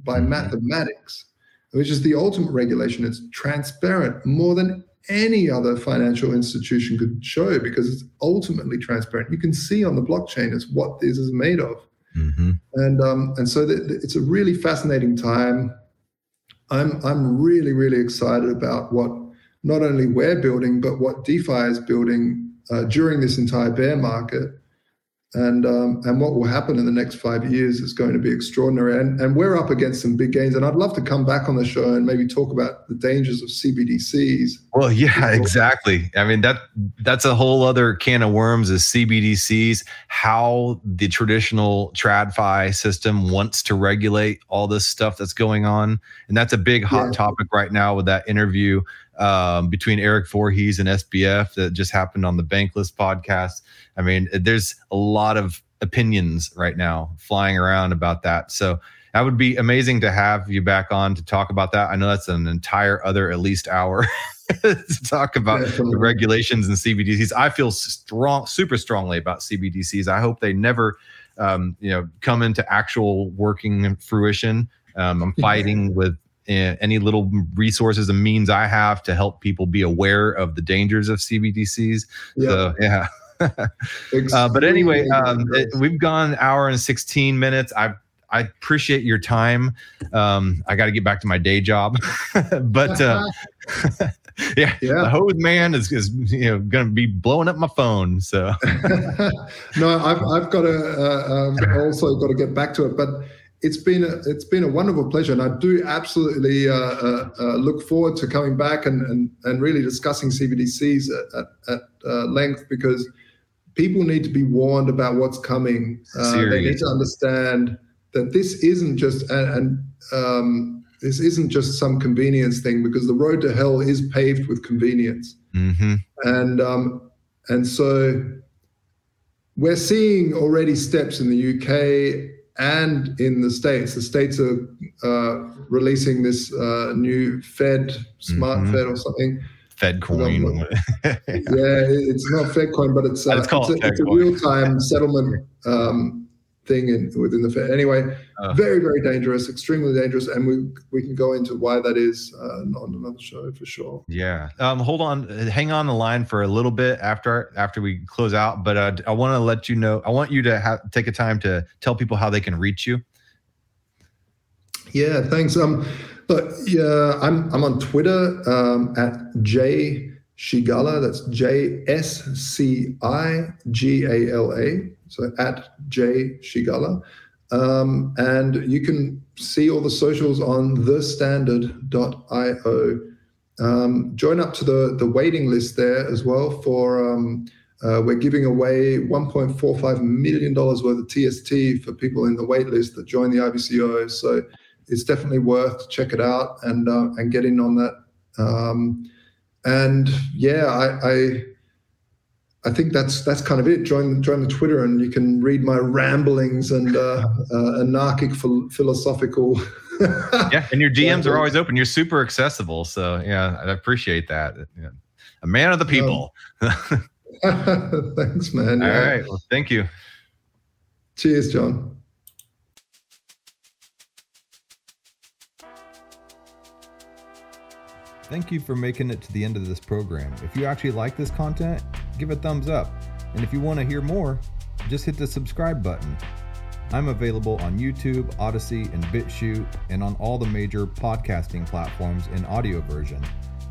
S2: by mm-hmm. mathematics which is the ultimate regulation. It's transparent more than any other financial institution could show because it's ultimately transparent. You can see on the blockchain is what this is made of. Mm-hmm. And um, and so th- th- it's a really fascinating time. I'm I'm really really excited about what not only we're building but what DeFi is building uh, during this entire bear market and um, and what will happen in the next five years is going to be extraordinary. And and we're up against some big gains. And I'd love to come back on the show and maybe talk about the dangers of CBDCs.
S1: Well, yeah, exactly. I mean that that's a whole other can of worms is CBDCs. How the traditional TradFi system wants to regulate all this stuff that's going on, and that's a big hot yeah. topic right now with that interview um, between Eric Voorhees and SBF that just happened on the Bankless podcast. I mean, there's a lot of opinions right now flying around about that. So that would be amazing to have you back on to talk about that. I know that's an entire other at least hour to talk about the regulations and CBDCs. I feel strong, super strongly about CBDCs. I hope they never, um, you know, come into actual working fruition. Um, I'm fighting with uh, any little resources and means I have to help people be aware of the dangers of CBDCs. Yeah. So, yeah. Uh, but anyway, um, it, we've gone hour and 16 minutes. I I appreciate your time. Um, I got to get back to my day job, but uh, yeah, yeah, the hose man is, is you know going to be blowing up my phone. So
S2: no, I've I've got to uh, um, also got to get back to it, but it's been a, it's been a wonderful pleasure, and I do absolutely uh, uh, uh, look forward to coming back and and, and really discussing CBDCs at, at, at uh, length because people need to be warned about what's coming. Uh, they need to understand that this isn't just and, and um, this isn't just some convenience thing because the road to hell is paved with convenience,
S1: Mm-hmm.
S2: and um, and so we're seeing already steps in the UK and in the states. The states are uh, releasing this uh, new Fed, Smart
S1: Mhm.
S2: Fed or something.
S1: Fed coin.
S2: Yeah, it's not FedCoin, but it's uh,
S1: Let's call
S2: it's, a, it's a real-time settlement um, thing in, within the Fed. Anyway,
S1: Uh.
S2: very very dangerous, extremely dangerous, and we we can go into why that is uh, on another show for sure.
S1: Yeah. Um, hold on. Hang on the line for a little bit after after we close out. But uh, I want to let you know. I want you to have take a time to tell people how they can reach you.
S2: Yeah, thanks. Um, yeah, I'm I'm on Twitter um, at J Scigala. That's J S C I G A L A. So at J Scigala. Um, and you can see all the socials on thestandard.io. Um, join up to the, the waiting list there as well for um, uh, we're giving away $1.45 million worth of TST for people in the wait list that join the IBCO. So it's definitely worth to check it out and uh, and get in on that. Um, and yeah, I, I I think that's that's kind of it. Join join the Twitter and you can read my ramblings and uh, uh, anarchic phil- philosophical.
S1: Yeah, and your DMs are always open. You're super accessible. So yeah, I appreciate that. Yeah. A man of the people.
S2: Thanks, man.
S1: All
S2: Yeah.
S1: right. Well, thank you.
S2: Cheers, John.
S1: Thank you for making it to the end of this program. If you actually like this content, give a thumbs up. And if you want to hear more, just hit the subscribe button. I'm available on YouTube, Odysee, and BitChute, and on all the major podcasting platforms in audio version.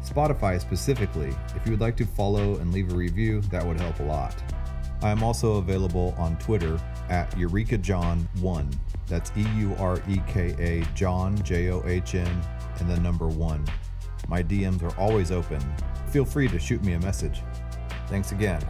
S1: Spotify specifically. If you would like to follow and leave a review, that would help a lot. I am also available on Twitter at EurekaJohn1. That's E U R E K A John, J O H N, and the number 1. My DMs are always open. Feel free to shoot me a message. Thanks again.